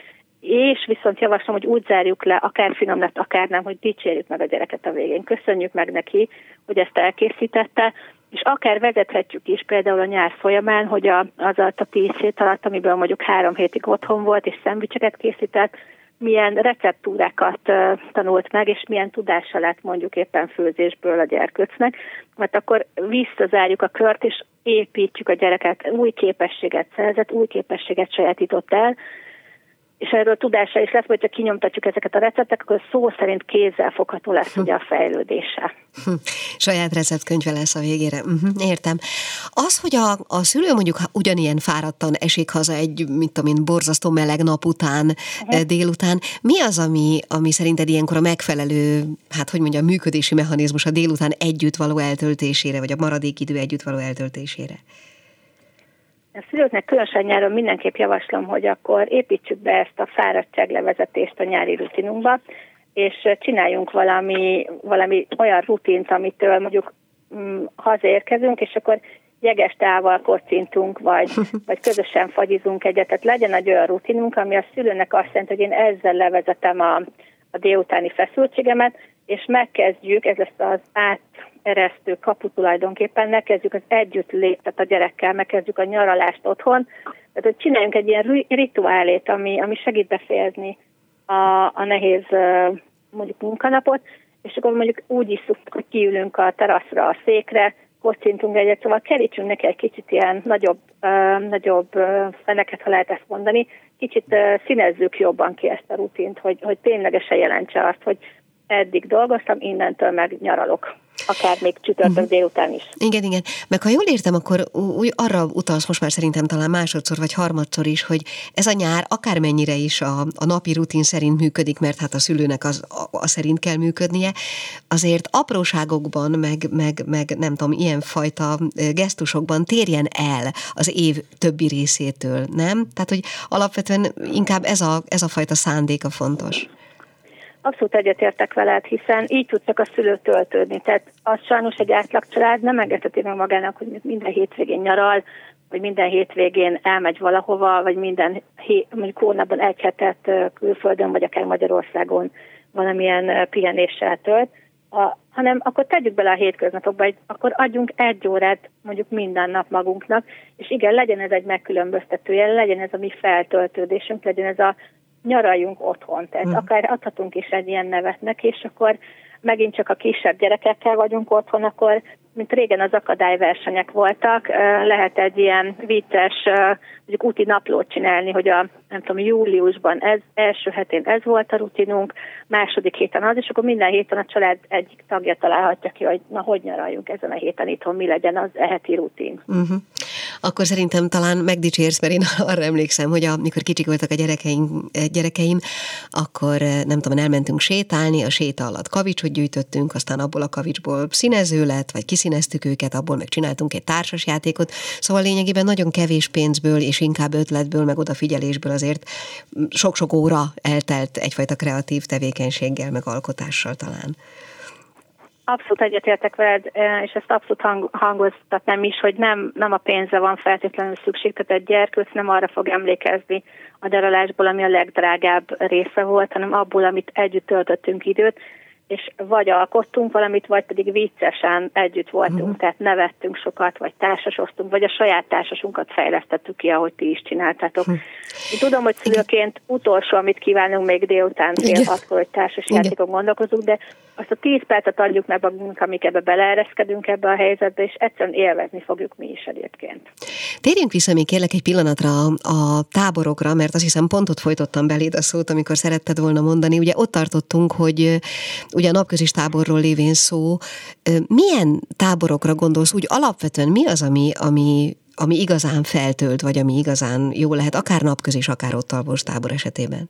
Speaker 4: és viszont javaslom, hogy úgy zárjuk le, akár finom lett, akár nem, hogy dicsérjük meg a gyereket a végén. Köszönjük meg neki, hogy ezt elkészítette, és akár vezethetjük is például a nyár folyamán, hogy a, az alatt a tíz hét alatt, amiből mondjuk három hétig otthon volt, és szendvicseket készített, milyen receptúrákat tanult meg, és milyen tudása lett mondjuk éppen főzésből a gyerkőcnek, mert akkor visszazárjuk a kört, és építjük a gyereket, új képességet szerzett, új képességet sajátított el, és erről tudása is lesz, hogyha kinyomtatjuk ezeket a receptek, akkor szó szerint kézzel fogható lesz ugye a fejlődése.
Speaker 2: Hm. Saját receptkönyve lesz a végére. Uh-huh, értem. Az, hogy a, a szülő mondjuk ugyanilyen fáradtan esik haza egy, mit tudom én, borzasztó meleg nap után, uh-huh. délután, mi az, ami, ami szerinted ilyenkor a megfelelő, hát hogy mondja, működési mechanizmus a délután együtt való eltöltésére, vagy a maradék idő együtt való eltöltésére?
Speaker 4: A szülőknek különösen nyáron mindenképp javaslom, hogy akkor építsük be ezt a fáradtságlevezetést a nyári rutinunkba, és csináljunk valami, valami olyan rutint, amitől mondjuk mm, hazaérkezünk, és akkor jeges tával kocintunk, vagy, *laughs* vagy közösen fagyizunk egyet. Tehát legyen egy olyan rutinunk, ami a szülőnek azt jelenti, hogy én ezzel levezetem a, a délutáni feszültségemet, és megkezdjük, ez lesz az áteresztő kapu tulajdonképpen, megkezdjük az együtt léptet a gyerekkel, megkezdjük a nyaralást otthon, tehát hogy csináljunk egy ilyen rituálét, ami, ami segít befejezni a, a nehéz mondjuk munkanapot, és akkor mondjuk úgy is hogy kiülünk a teraszra, a székre, kocintunk egyet, szóval kerítsünk neki egy kicsit ilyen nagyobb, uh, nagyobb uh, feneket, ha lehet ezt mondani, kicsit uh, színezzük jobban ki ezt a rutint, hogy, hogy ténylegesen jelentse azt, hogy eddig dolgoztam, innentől meg nyaralok akár még csütörtök uh-huh. délután is.
Speaker 2: Igen, igen. Meg ha jól értem, akkor úgy arra utalsz most már szerintem talán másodszor vagy harmadszor is, hogy ez a nyár akármennyire is a, a napi rutin szerint működik, mert hát a szülőnek az a, a szerint kell működnie, azért apróságokban, meg, meg, meg nem tudom, ilyenfajta gesztusokban térjen el az év többi részétől, nem? Tehát, hogy alapvetően inkább ez a, ez a fajta szándéka fontos.
Speaker 4: Abszolút egyetértek veled, hiszen így tud csak a szülő töltődni. Tehát az sajnos egy átlag család nem engedheti meg magának, hogy minden hétvégén nyaral, vagy minden hétvégén elmegy valahova, vagy minden hé, mondjuk hónapban egy hetet külföldön, vagy akár Magyarországon valamilyen pihenéssel tölt, a, hanem akkor tegyük bele a hétköznapokba, akkor adjunk egy órát mondjuk minden nap magunknak, és igen, legyen ez egy megkülönböztetője, legyen ez a mi feltöltődésünk, legyen ez a nyaraljunk otthon. Tehát hmm. akár adhatunk is egy ilyen nevet neki, és akkor megint csak a kisebb gyerekekkel vagyunk otthon, akkor mint régen az akadályversenyek voltak, lehet egy ilyen vicces, mondjuk úti naplót csinálni, hogy a nem tudom, júliusban ez, első hetén ez volt a rutinunk, második héten az, és akkor minden héten a család egyik tagja találhatja ki, hogy na hogy nyaraljunk ezen a héten itthon, mi legyen az eheti rutin.
Speaker 2: Uh-huh. Akkor szerintem talán megdicsérsz, mert én *laughs* arra emlékszem, hogy amikor kicsik voltak a gyerekeim, gyerekeim, akkor nem tudom, elmentünk sétálni, a séta alatt kavicsot gyűjtöttünk, aztán abból a kavicsból színező lett, vagy kiszíneztük őket, abból meg csináltunk egy társasjátékot, szóval lényegében nagyon kevés pénzből és inkább ötletből, meg odafigyelésből azért sok-sok óra eltelt egyfajta kreatív tevékenységgel, meg alkotással talán.
Speaker 4: Abszolút egyetértek veled, és ezt abszolút hang, hangoztatnám is, hogy nem, nem a pénzre van feltétlenül szükség, tehát egy gyerkőc nem arra fog emlékezni a daralásból, ami a legdrágább része volt, hanem abból, amit együtt töltöttünk időt, és vagy alkottunk valamit, vagy pedig viccesen együtt voltunk, uh-huh. tehát nevettünk sokat, vagy társasoztunk, vagy a saját társasunkat fejlesztettük ki, ahogy ti is csináltátok. Uh-huh. Tudom, hogy szülőként utolsó, amit kívánunk még délután fél hatkor, hogy társas játékok gondolkozunk, de azt a tíz percet adjuk meg magunk, amik ebbe beleereszkedünk ebbe a helyzetbe, és egyszerűen élvezni fogjuk mi is egyébként.
Speaker 2: Térjünk vissza még kérlek egy pillanatra a táborokra, mert azt hiszem pontot folytottam beléd a szót, amikor szeretted volna mondani. Ugye ott tartottunk, hogy ugye a napközis táborról lévén szó, milyen táborokra gondolsz úgy alapvetően, mi az, ami, ami ami igazán feltölt, vagy ami igazán jó lehet, akár napközis, akár ott tábor esetében?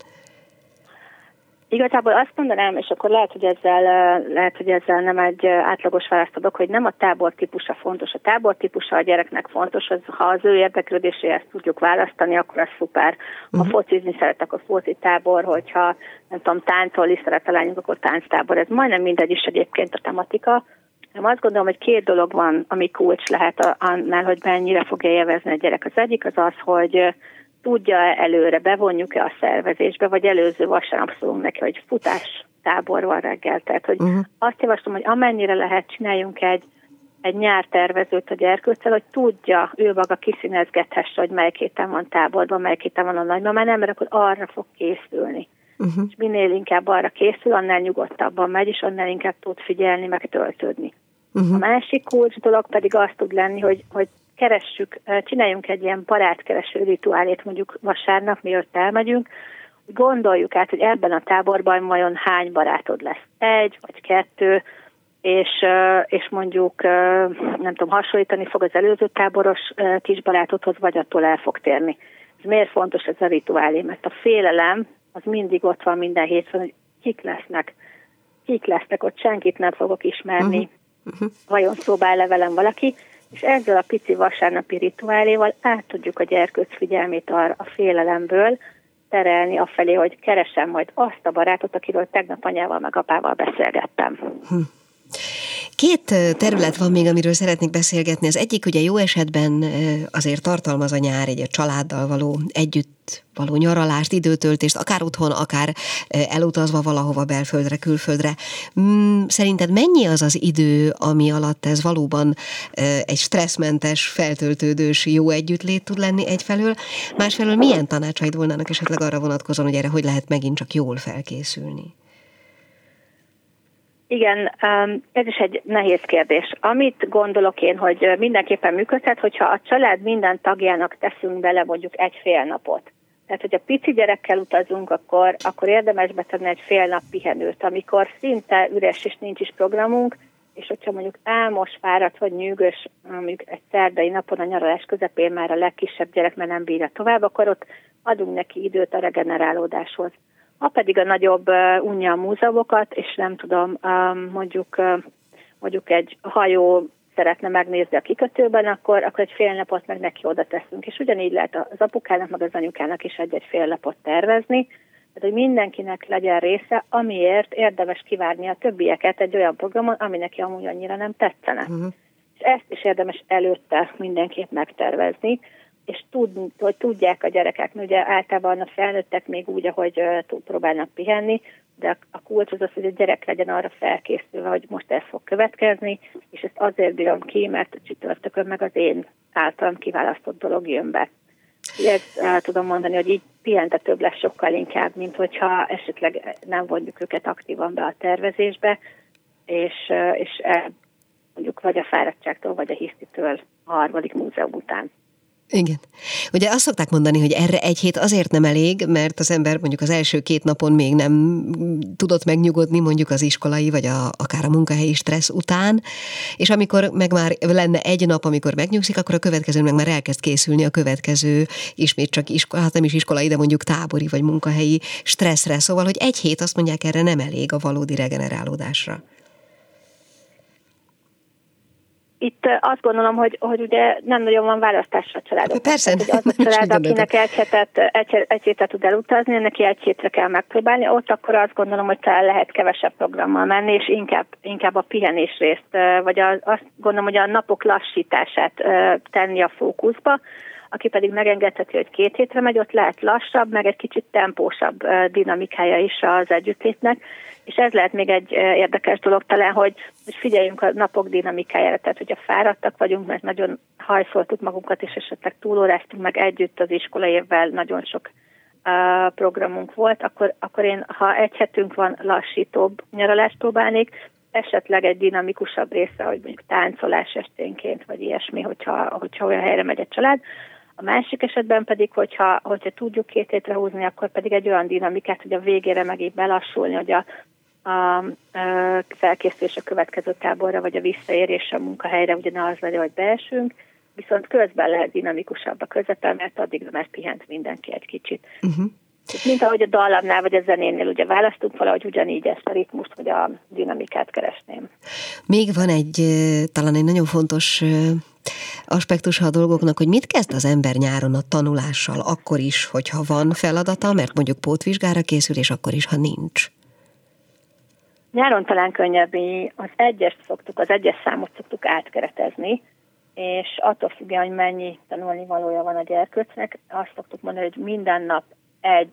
Speaker 4: Igazából azt mondanám, és akkor lehet, hogy ezzel, lehet, hogy ezzel nem egy átlagos választ adok, hogy nem a tábor típusa fontos. A tábor típusa a gyereknek fontos, az, ha az ő érdeklődéséhez tudjuk választani, akkor az szuper. Ha uh-huh. focizni szeret, akkor foci tábor, hogyha nem tudom, táncolni szeret a lányunk, akkor tánctábor. Ez majdnem mindegy is egyébként a tematika. Nem azt gondolom, hogy két dolog van, ami kulcs lehet annál, hogy mennyire fogja élvezni a gyerek. Az egyik az az, hogy tudja előre, bevonjuk-e a szervezésbe, vagy előző vasárnap szólunk neki, hogy futás tábor van reggel. Tehát, hogy uh-huh. azt javaslom, hogy amennyire lehet, csináljunk egy, egy nyártervezőt a gyerkőccel, hogy tudja, ő maga kiszínezgethesse, hogy melyik héten van táborban, melyik héten van a nagymamá, nem, mert akkor arra fog készülni. uh-huh. és minél inkább arra készül, annál nyugodtabban megy, és annál inkább tud figyelni, meg töltődni. Uh-huh. A másik kulcs dolog pedig az tud lenni, hogy, hogy keressük, csináljunk egy ilyen barátkereső rituálét mondjuk vasárnap, mielőtt elmegyünk, gondoljuk át, hogy ebben a táborban vajon hány barátod lesz. Egy vagy kettő, és, és mondjuk nem tudom, hasonlítani fog az előző táboros kisbarátodhoz, vagy attól el fog térni. Ez miért fontos ez a rituálé? Mert a félelem az mindig ott van minden hétfőn, hogy kik lesznek, kik lesznek, ott senkit nem fogok ismerni, uh-huh. Uh-huh. vajon szobál le velem valaki, és ezzel a pici vasárnapi rituáléval át tudjuk a gyerkőc figyelmét arra a félelemből, terelni afelé, hogy keresem majd azt a barátot, akiről tegnap anyával meg apával beszélgettem. Hm.
Speaker 2: Két terület van még, amiről szeretnék beszélgetni. Az egyik ugye jó esetben azért tartalmaz a nyár egy a családdal való együtt való nyaralást, időtöltést, akár otthon, akár elutazva valahova belföldre, külföldre. Mm, szerinted mennyi az az idő, ami alatt ez valóban egy stresszmentes, feltöltődős, jó együttlét tud lenni egyfelől, másfelől milyen tanácsaid volnának esetleg arra vonatkozóan, hogy erre hogy lehet megint csak jól felkészülni?
Speaker 4: Igen, um, ez is egy nehéz kérdés. Amit gondolok én, hogy mindenképpen működhet, hogyha a család minden tagjának teszünk bele mondjuk egy fél napot. Tehát, hogyha pici gyerekkel utazunk, akkor, akkor érdemes betenni egy fél nap pihenőt, amikor szinte üres és nincs is programunk, és hogyha mondjuk álmos, fáradt vagy nyűgös, mondjuk egy szerdai napon a nyaralás közepén már a legkisebb gyerek, mert nem bírja tovább, akkor ott adunk neki időt a regenerálódáshoz. Ha pedig a nagyobb unja a múzeumokat, és nem tudom, mondjuk, mondjuk egy hajó szeretne megnézni a kikötőben, akkor, akkor egy fél napot meg neki oda teszünk. És ugyanígy lehet az apukának, meg az anyukának is egy-egy fél napot tervezni, tehát, hogy mindenkinek legyen része, amiért érdemes kivárni a többieket egy olyan programon, ami neki amúgy annyira nem tetszene. Uh-huh. És ezt is érdemes előtte mindenképp megtervezni, és tud, hogy tudják a gyerekek, ugye általában a felnőttek még úgy, ahogy próbálnak pihenni, de a kulcs az az, hogy a gyerek legyen arra felkészülve, hogy most ez fog következni, és ezt azért bírom ki, mert csütörtökön meg az én általam kiválasztott dolog jön be. Ezt el tudom mondani, hogy így pihentetőbb lesz sokkal inkább, mint hogyha esetleg nem vonjuk őket aktívan be a tervezésbe, és, és mondjuk vagy a fáradtságtól, vagy a hisztitől a harmadik múzeum után.
Speaker 2: Igen. Ugye azt szokták mondani, hogy erre egy hét azért nem elég, mert az ember mondjuk az első két napon még nem tudott megnyugodni mondjuk az iskolai, vagy a, akár a munkahelyi stressz után, és amikor meg már lenne egy nap, amikor megnyugszik, akkor a következő meg már elkezd készülni a következő, ismét csak iskola, hát nem is iskolai, de mondjuk tábori vagy munkahelyi stresszre. Szóval, hogy egy hét azt mondják erre nem elég a valódi regenerálódásra.
Speaker 4: Itt azt gondolom, hogy, hogy ugye nem nagyon van választás a családok.
Speaker 2: Persze.
Speaker 4: Tehát, hogy *laughs* az a család, akinek egy egy, egy hétet tud elutazni, neki egy hétre kell megpróbálni, ott akkor azt gondolom, hogy talán lehet kevesebb programmal menni, és inkább, inkább a pihenés részt, vagy az, azt gondolom, hogy a napok lassítását tenni a fókuszba, aki pedig megengedheti, hogy két hétre megy, ott lehet lassabb, meg egy kicsit tempósabb dinamikája is az együttlétnek, és ez lehet még egy érdekes dolog talán, hogy, hogy figyeljünk a napok dinamikájára, tehát hogyha fáradtak vagyunk, mert nagyon hajszoltuk magunkat, és esetleg túlóráztunk meg együtt az iskola évvel, nagyon sok programunk volt, akkor, akkor én, ha egy hetünk van, lassítóbb nyaralást próbálnék, esetleg egy dinamikusabb része, hogy mondjuk táncolás esténként, vagy ilyesmi, hogyha, hogyha olyan helyre megy a család, a másik esetben pedig, hogyha, hogyha tudjuk két hétre húzni, akkor pedig egy olyan dinamikát, hogy a végére meg így belassulni, hogy a, a, a felkészülés a következő táborra, vagy a visszaérés a munkahelyre ugye ne az legyen, hogy beesünk, viszont közben lehet dinamikusabb a közepe, mert addig már pihent mindenki egy kicsit. Uh-huh. Mint ahogy a dallamnál vagy a zenénél ugye választunk, valahogy ugyanígy ezt a ritmust vagy a dinamikát keresném.
Speaker 2: Még van egy talán egy nagyon fontos aspektus a dolgoknak, hogy mit kezd az ember nyáron a tanulással, akkor is, hogyha van feladata, mert mondjuk pótvizsgára készül, és akkor is, ha nincs.
Speaker 4: Nyáron talán könnyebb, az egyest szoktuk, az egyes számot szoktuk átkeretezni, és attól függően, hogy mennyi tanulni valója van a gyerkőcnek, azt szoktuk mondani, hogy minden nap egy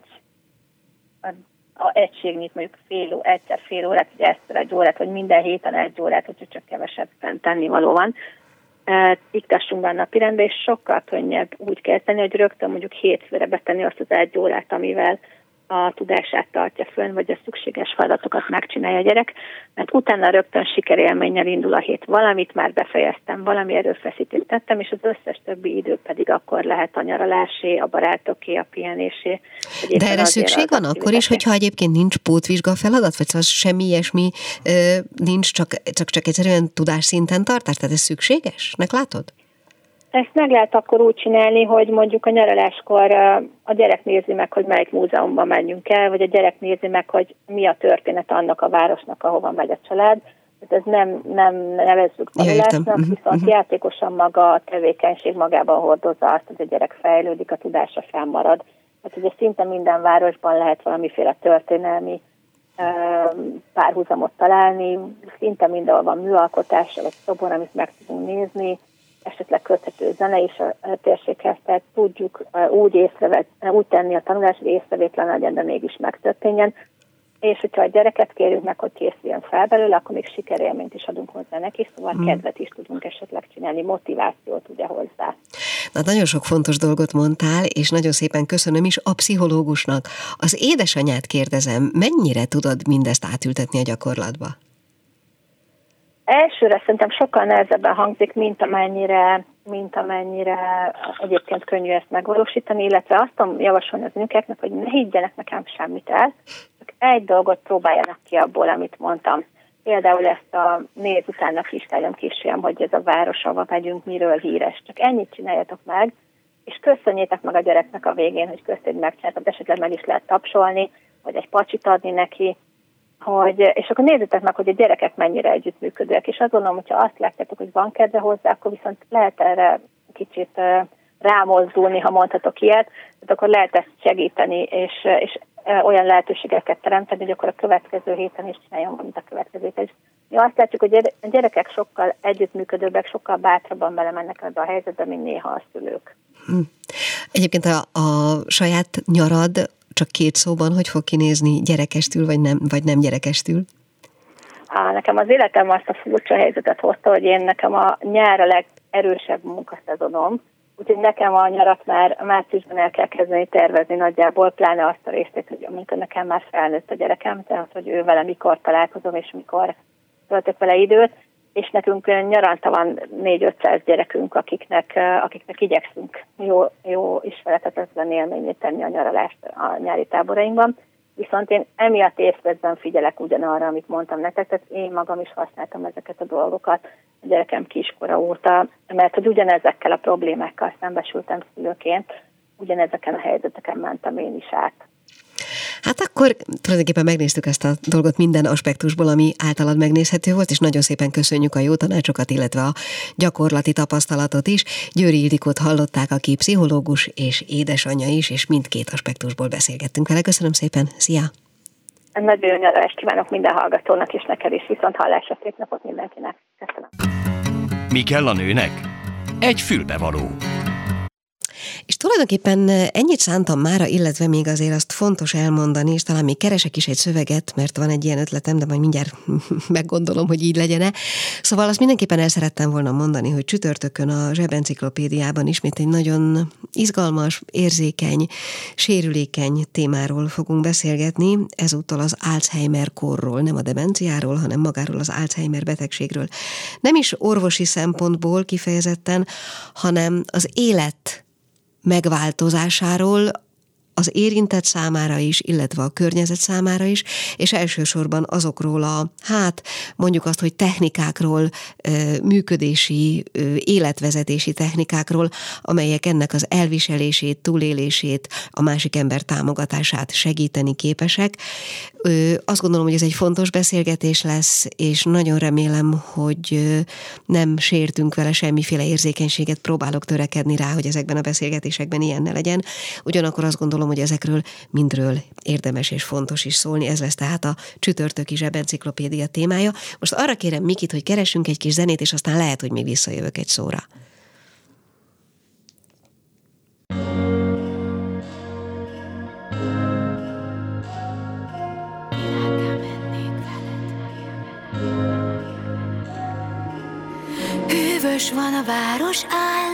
Speaker 4: a, egységnyit mondjuk fél, egyszer fél órát, vagy egyszer egy órát, vagy minden héten egy órát, hogyha csak kevesebb tenni való van, iktassunk be a napirendbe, és sokkal könnyebb úgy kezdeni, hogy rögtön mondjuk hétfőre betenni azt az egy órát, amivel a tudását tartja fönn, vagy a szükséges feladatokat megcsinálja a gyerek, mert utána rögtön sikerélménnyel indul a hét. Valamit már befejeztem, valami erőfeszítést tettem, és az összes többi idő pedig akkor lehet a nyaralásé, a barátoké, a pihenésé.
Speaker 2: De erre szükség van akkor is, hogyha egyébként nincs pótvizsga feladat, vagy szóval semmi ilyesmi ö, nincs, csak, csak, csak egyszerűen tudásszinten tartás? Tehát ez szükségesnek látod?
Speaker 4: Ezt meg lehet akkor úgy csinálni, hogy mondjuk a nyaraláskor a gyerek nézi meg, hogy melyik múzeumban menjünk el, vagy a gyerek nézi meg, hogy mi a történet annak a városnak, ahova megy a család. Tehát ez nem, nem nevezzük tanulásnak, ja, viszont uh-huh. játékosan maga a tevékenység magában hordozza azt, hogy a gyerek fejlődik, a tudása fennmarad. Tehát ugye szinte minden városban lehet valamiféle történelmi párhuzamot találni, szinte mindenhol van műalkotás, vagy szobor, amit meg tudunk nézni, esetleg köthető zene is a térséghez, tehát tudjuk úgy, észrevet, úgy tenni a tanulást, hogy észrevétlen legyen, de mégis megtörténjen. És hogyha a gyereket kérjük meg, hogy készüljön fel belőle, akkor még sikerélményt is adunk hozzá neki, szóval hmm. kedvet is tudunk esetleg csinálni, motivációt ugye hozzá.
Speaker 2: Na, nagyon sok fontos dolgot mondtál, és nagyon szépen köszönöm is a pszichológusnak. Az édesanyát kérdezem, mennyire tudod mindezt átültetni a gyakorlatba?
Speaker 4: Elsőre szerintem sokkal nehezebben hangzik, mint amennyire, mint amennyire egyébként könnyű ezt megvalósítani, illetve azt javasolni az nőkeknek, hogy ne higgyenek nekem semmit el, csak egy dolgot próbáljanak ki abból, amit mondtam. Például ezt a néz utána kislályom kisfiam, hogy ez a város, ahova megyünk, miről híres. Csak ennyit csináljatok meg, és köszönjétek meg a gyereknek a végén, hogy köszönjük megcsináltad, esetleg meg is lehet tapsolni, vagy egy pacsit adni neki, hogy, és akkor nézzétek meg, hogy a gyerekek mennyire együttműködőek, és azt gondolom, hogyha azt látjátok, hogy van kedve hozzá, akkor viszont lehet erre kicsit rámozdulni, ha mondhatok ilyet, tehát akkor lehet ezt segíteni, és, és olyan lehetőségeket teremteni, hogy akkor a következő héten is csináljon, mint a következő héten is. Mi azt látjuk, hogy a gyerekek sokkal együttműködőbbek, sokkal bátrabban belemennek ebbe a helyzetbe, mint néha a szülők. Hm.
Speaker 2: Egyébként a, a saját nyarad csak két szóban, hogy fog kinézni gyerekestül, vagy nem, vagy nem gyerekestül?
Speaker 4: Á, nekem az életem azt a furcsa helyzetet hozta, hogy én nekem a nyár a legerősebb munkaszezonom, úgyhogy nekem a nyarat már márciusban el kell kezdeni tervezni nagyjából, pláne azt a részét, hogy amikor nekem már felnőtt a gyerekem, tehát hogy ő vele mikor találkozom, és mikor töltök vele időt, és nekünk nyaranta van 4-500 gyerekünk, akiknek, akiknek igyekszünk jó, jó ismeretetlen élményét tenni a nyaralást a nyári táborainkban. Viszont én emiatt évközben figyelek ugyanarra, amit mondtam nektek, tehát én magam is használtam ezeket a dolgokat a gyerekem kiskora óta, mert hogy ugyanezekkel a problémákkal szembesültem szülőként, ugyanezeken a helyzeteken mentem én is át.
Speaker 2: Hát akkor tulajdonképpen megnéztük ezt a dolgot minden aspektusból, ami általad megnézhető volt, és nagyon szépen köszönjük a jó tanácsokat, illetve a gyakorlati tapasztalatot is. Győri Ildikót hallották, aki pszichológus és édesanyja is, és mindkét aspektusból beszélgettünk vele. Köszönöm szépen, szia!
Speaker 4: Nagyon jó nyaralást kívánok minden hallgatónak, és neked is viszont hallásra szép napot mindenkinek. Köszönöm.
Speaker 1: Mi kell a nőnek? Egy fülbevaló.
Speaker 2: És tulajdonképpen ennyit szántam mára, illetve még azért azt fontos elmondani, és talán még keresek is egy szöveget, mert van egy ilyen ötletem, de majd mindjárt *laughs* meggondolom, hogy így legyen Szóval azt mindenképpen el szerettem volna mondani, hogy csütörtökön a zsebenciklopédiában ismét egy nagyon izgalmas, érzékeny, sérülékeny témáról fogunk beszélgetni, ezúttal az Alzheimer korról, nem a demenciáról, hanem magáról az Alzheimer betegségről. Nem is orvosi szempontból kifejezetten, hanem az élet megváltozásáról, az érintett számára is, illetve a környezet számára is, és elsősorban azokról a, hát mondjuk azt, hogy technikákról, működési, életvezetési technikákról, amelyek ennek az elviselését, túlélését, a másik ember támogatását segíteni képesek. Azt gondolom, hogy ez egy fontos beszélgetés lesz, és nagyon remélem, hogy nem sértünk vele semmiféle érzékenységet, próbálok törekedni rá, hogy ezekben a beszélgetésekben ilyen ne legyen. Ugyanakkor azt gondolom, hogy ezekről mindről érdemes és fontos is szólni. Ez lesz tehát a csütörtöki zsebenciklopédia témája. Most arra kérem Mikit, hogy keresünk egy kis zenét, és aztán lehet, hogy még visszajövök egy szóra.
Speaker 5: Üres van a város áll,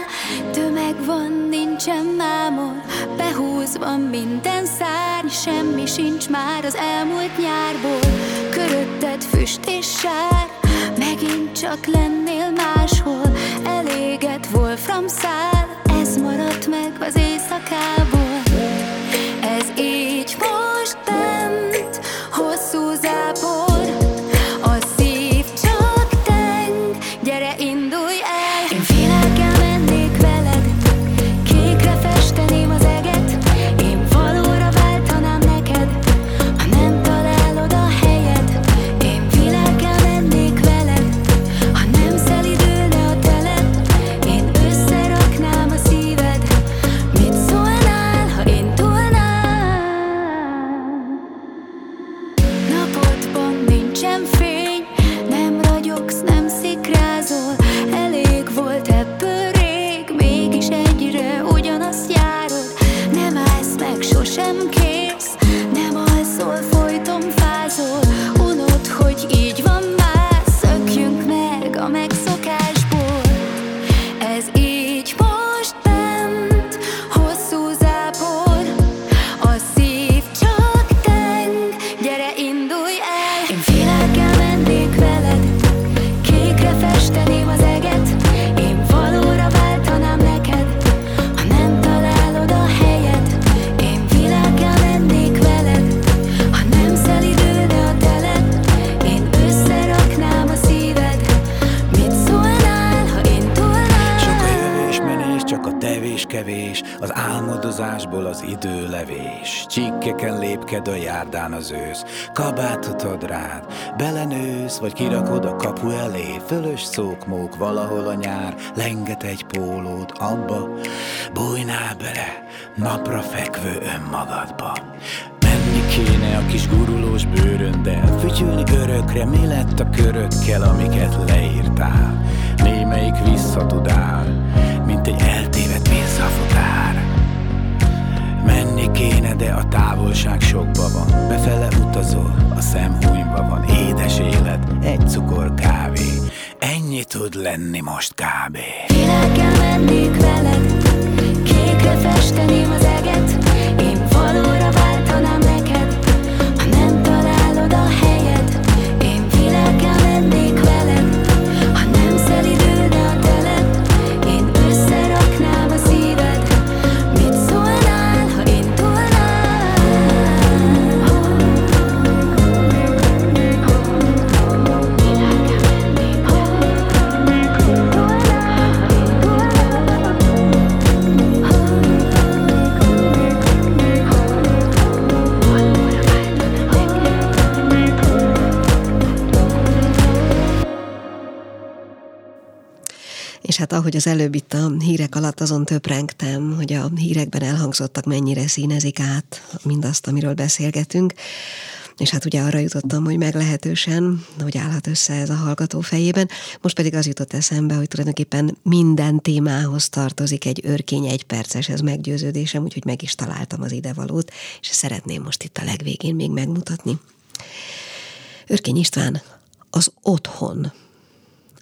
Speaker 5: tömeg van, nincsen mámor, behúzva minden szárny, semmi sincs már az elmúlt nyárból. Körötted füst és sár, megint csak lennél máshol, eléget Wolfram szál, ez maradt meg az éjszakából.
Speaker 6: Vagy kirakod a kapu elé, fölös szókmók valahol a nyár, lenget egy pólót abba, bújnál bele, napra fekvő önmagadba. Menni kéne a kis gurulós bőröndel, fütyülni örökre, mi lett a körökkel, amiket leírtál. Némelyik visszatudál, mint egy eltévedt visszafutár. Menni kéne, de a távolság sokba van. Befele utazol, a szem van. Édes élet, egy cukor kávé. Ennyi tud lenni most kb.
Speaker 5: Világgel mennék veled? Kékre festeném az
Speaker 2: És hát ahogy az előbb itt a hírek alatt azon töprengtem, hogy a hírekben elhangzottak mennyire színezik át mindazt, amiről beszélgetünk, és hát ugye arra jutottam, hogy meglehetősen, hogy állhat össze ez a hallgató fejében. Most pedig az jutott eszembe, hogy tulajdonképpen minden témához tartozik egy örkény egy perces, ez meggyőződésem, úgyhogy meg is találtam az idevalót, és szeretném most itt a legvégén még megmutatni. Örkény István, az otthon.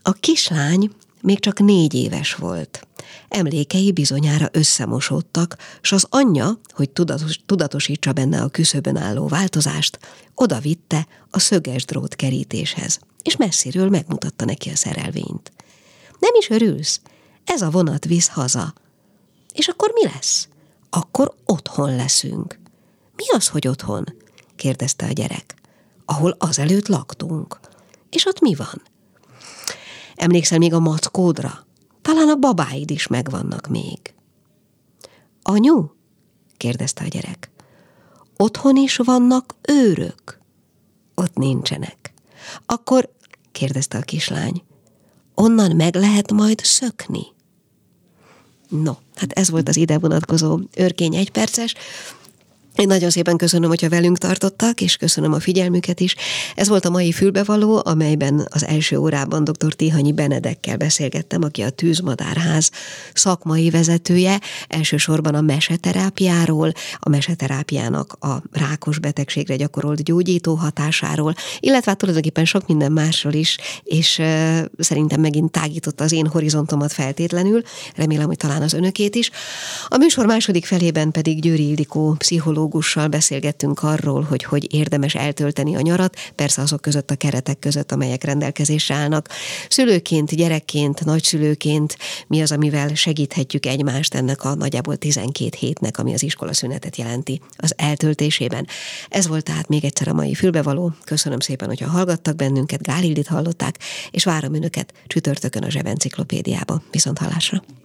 Speaker 2: A kislány még csak négy éves volt. Emlékei bizonyára összemosódtak, s az anyja, hogy tudatos, tudatosítsa benne a küszöbön álló változást, oda vitte a szöges drót kerítéshez, és messziről megmutatta neki a szerelvényt. Nem is örülsz? Ez a vonat visz haza. És akkor mi lesz? Akkor otthon leszünk. Mi az, hogy otthon? kérdezte a gyerek. Ahol azelőtt laktunk. És ott mi van? Emlékszel még a mackódra? Talán a babáid is megvannak még. Anyu? kérdezte a gyerek. Otthon is vannak őrök? Ott nincsenek. Akkor, kérdezte a kislány, onnan meg lehet majd szökni? No, hát ez volt az ide vonatkozó örkény egyperces. Én nagyon szépen köszönöm, hogyha velünk tartottak, és köszönöm a figyelmüket is. Ez volt a mai fülbevaló, amelyben az első órában dr. Tihanyi Benedekkel beszélgettem, aki a Tűzmadárház szakmai vezetője, elsősorban a meseterápiáról, a meseterápiának a rákos betegségre gyakorolt gyógyító hatásáról, illetve hát tulajdonképpen sok minden másról is, és uh, szerintem megint tágította az én horizontomat feltétlenül, remélem, hogy talán az önökét is. A műsor második felében pedig Győri Ildikó pszichológus pszichológussal beszélgettünk arról, hogy hogy érdemes eltölteni a nyarat, persze azok között a keretek között, amelyek rendelkezésre állnak. Szülőként, gyerekként, nagyszülőként mi az, amivel segíthetjük egymást ennek a nagyjából 12 hétnek, ami az iskolaszünetet jelenti az eltöltésében. Ez volt tehát még egyszer a mai fülbevaló. Köszönöm szépen, hogyha hallgattak bennünket, Gálildit hallották, és várom önöket csütörtökön a Zsebenciklopédiába. Viszont hallásra!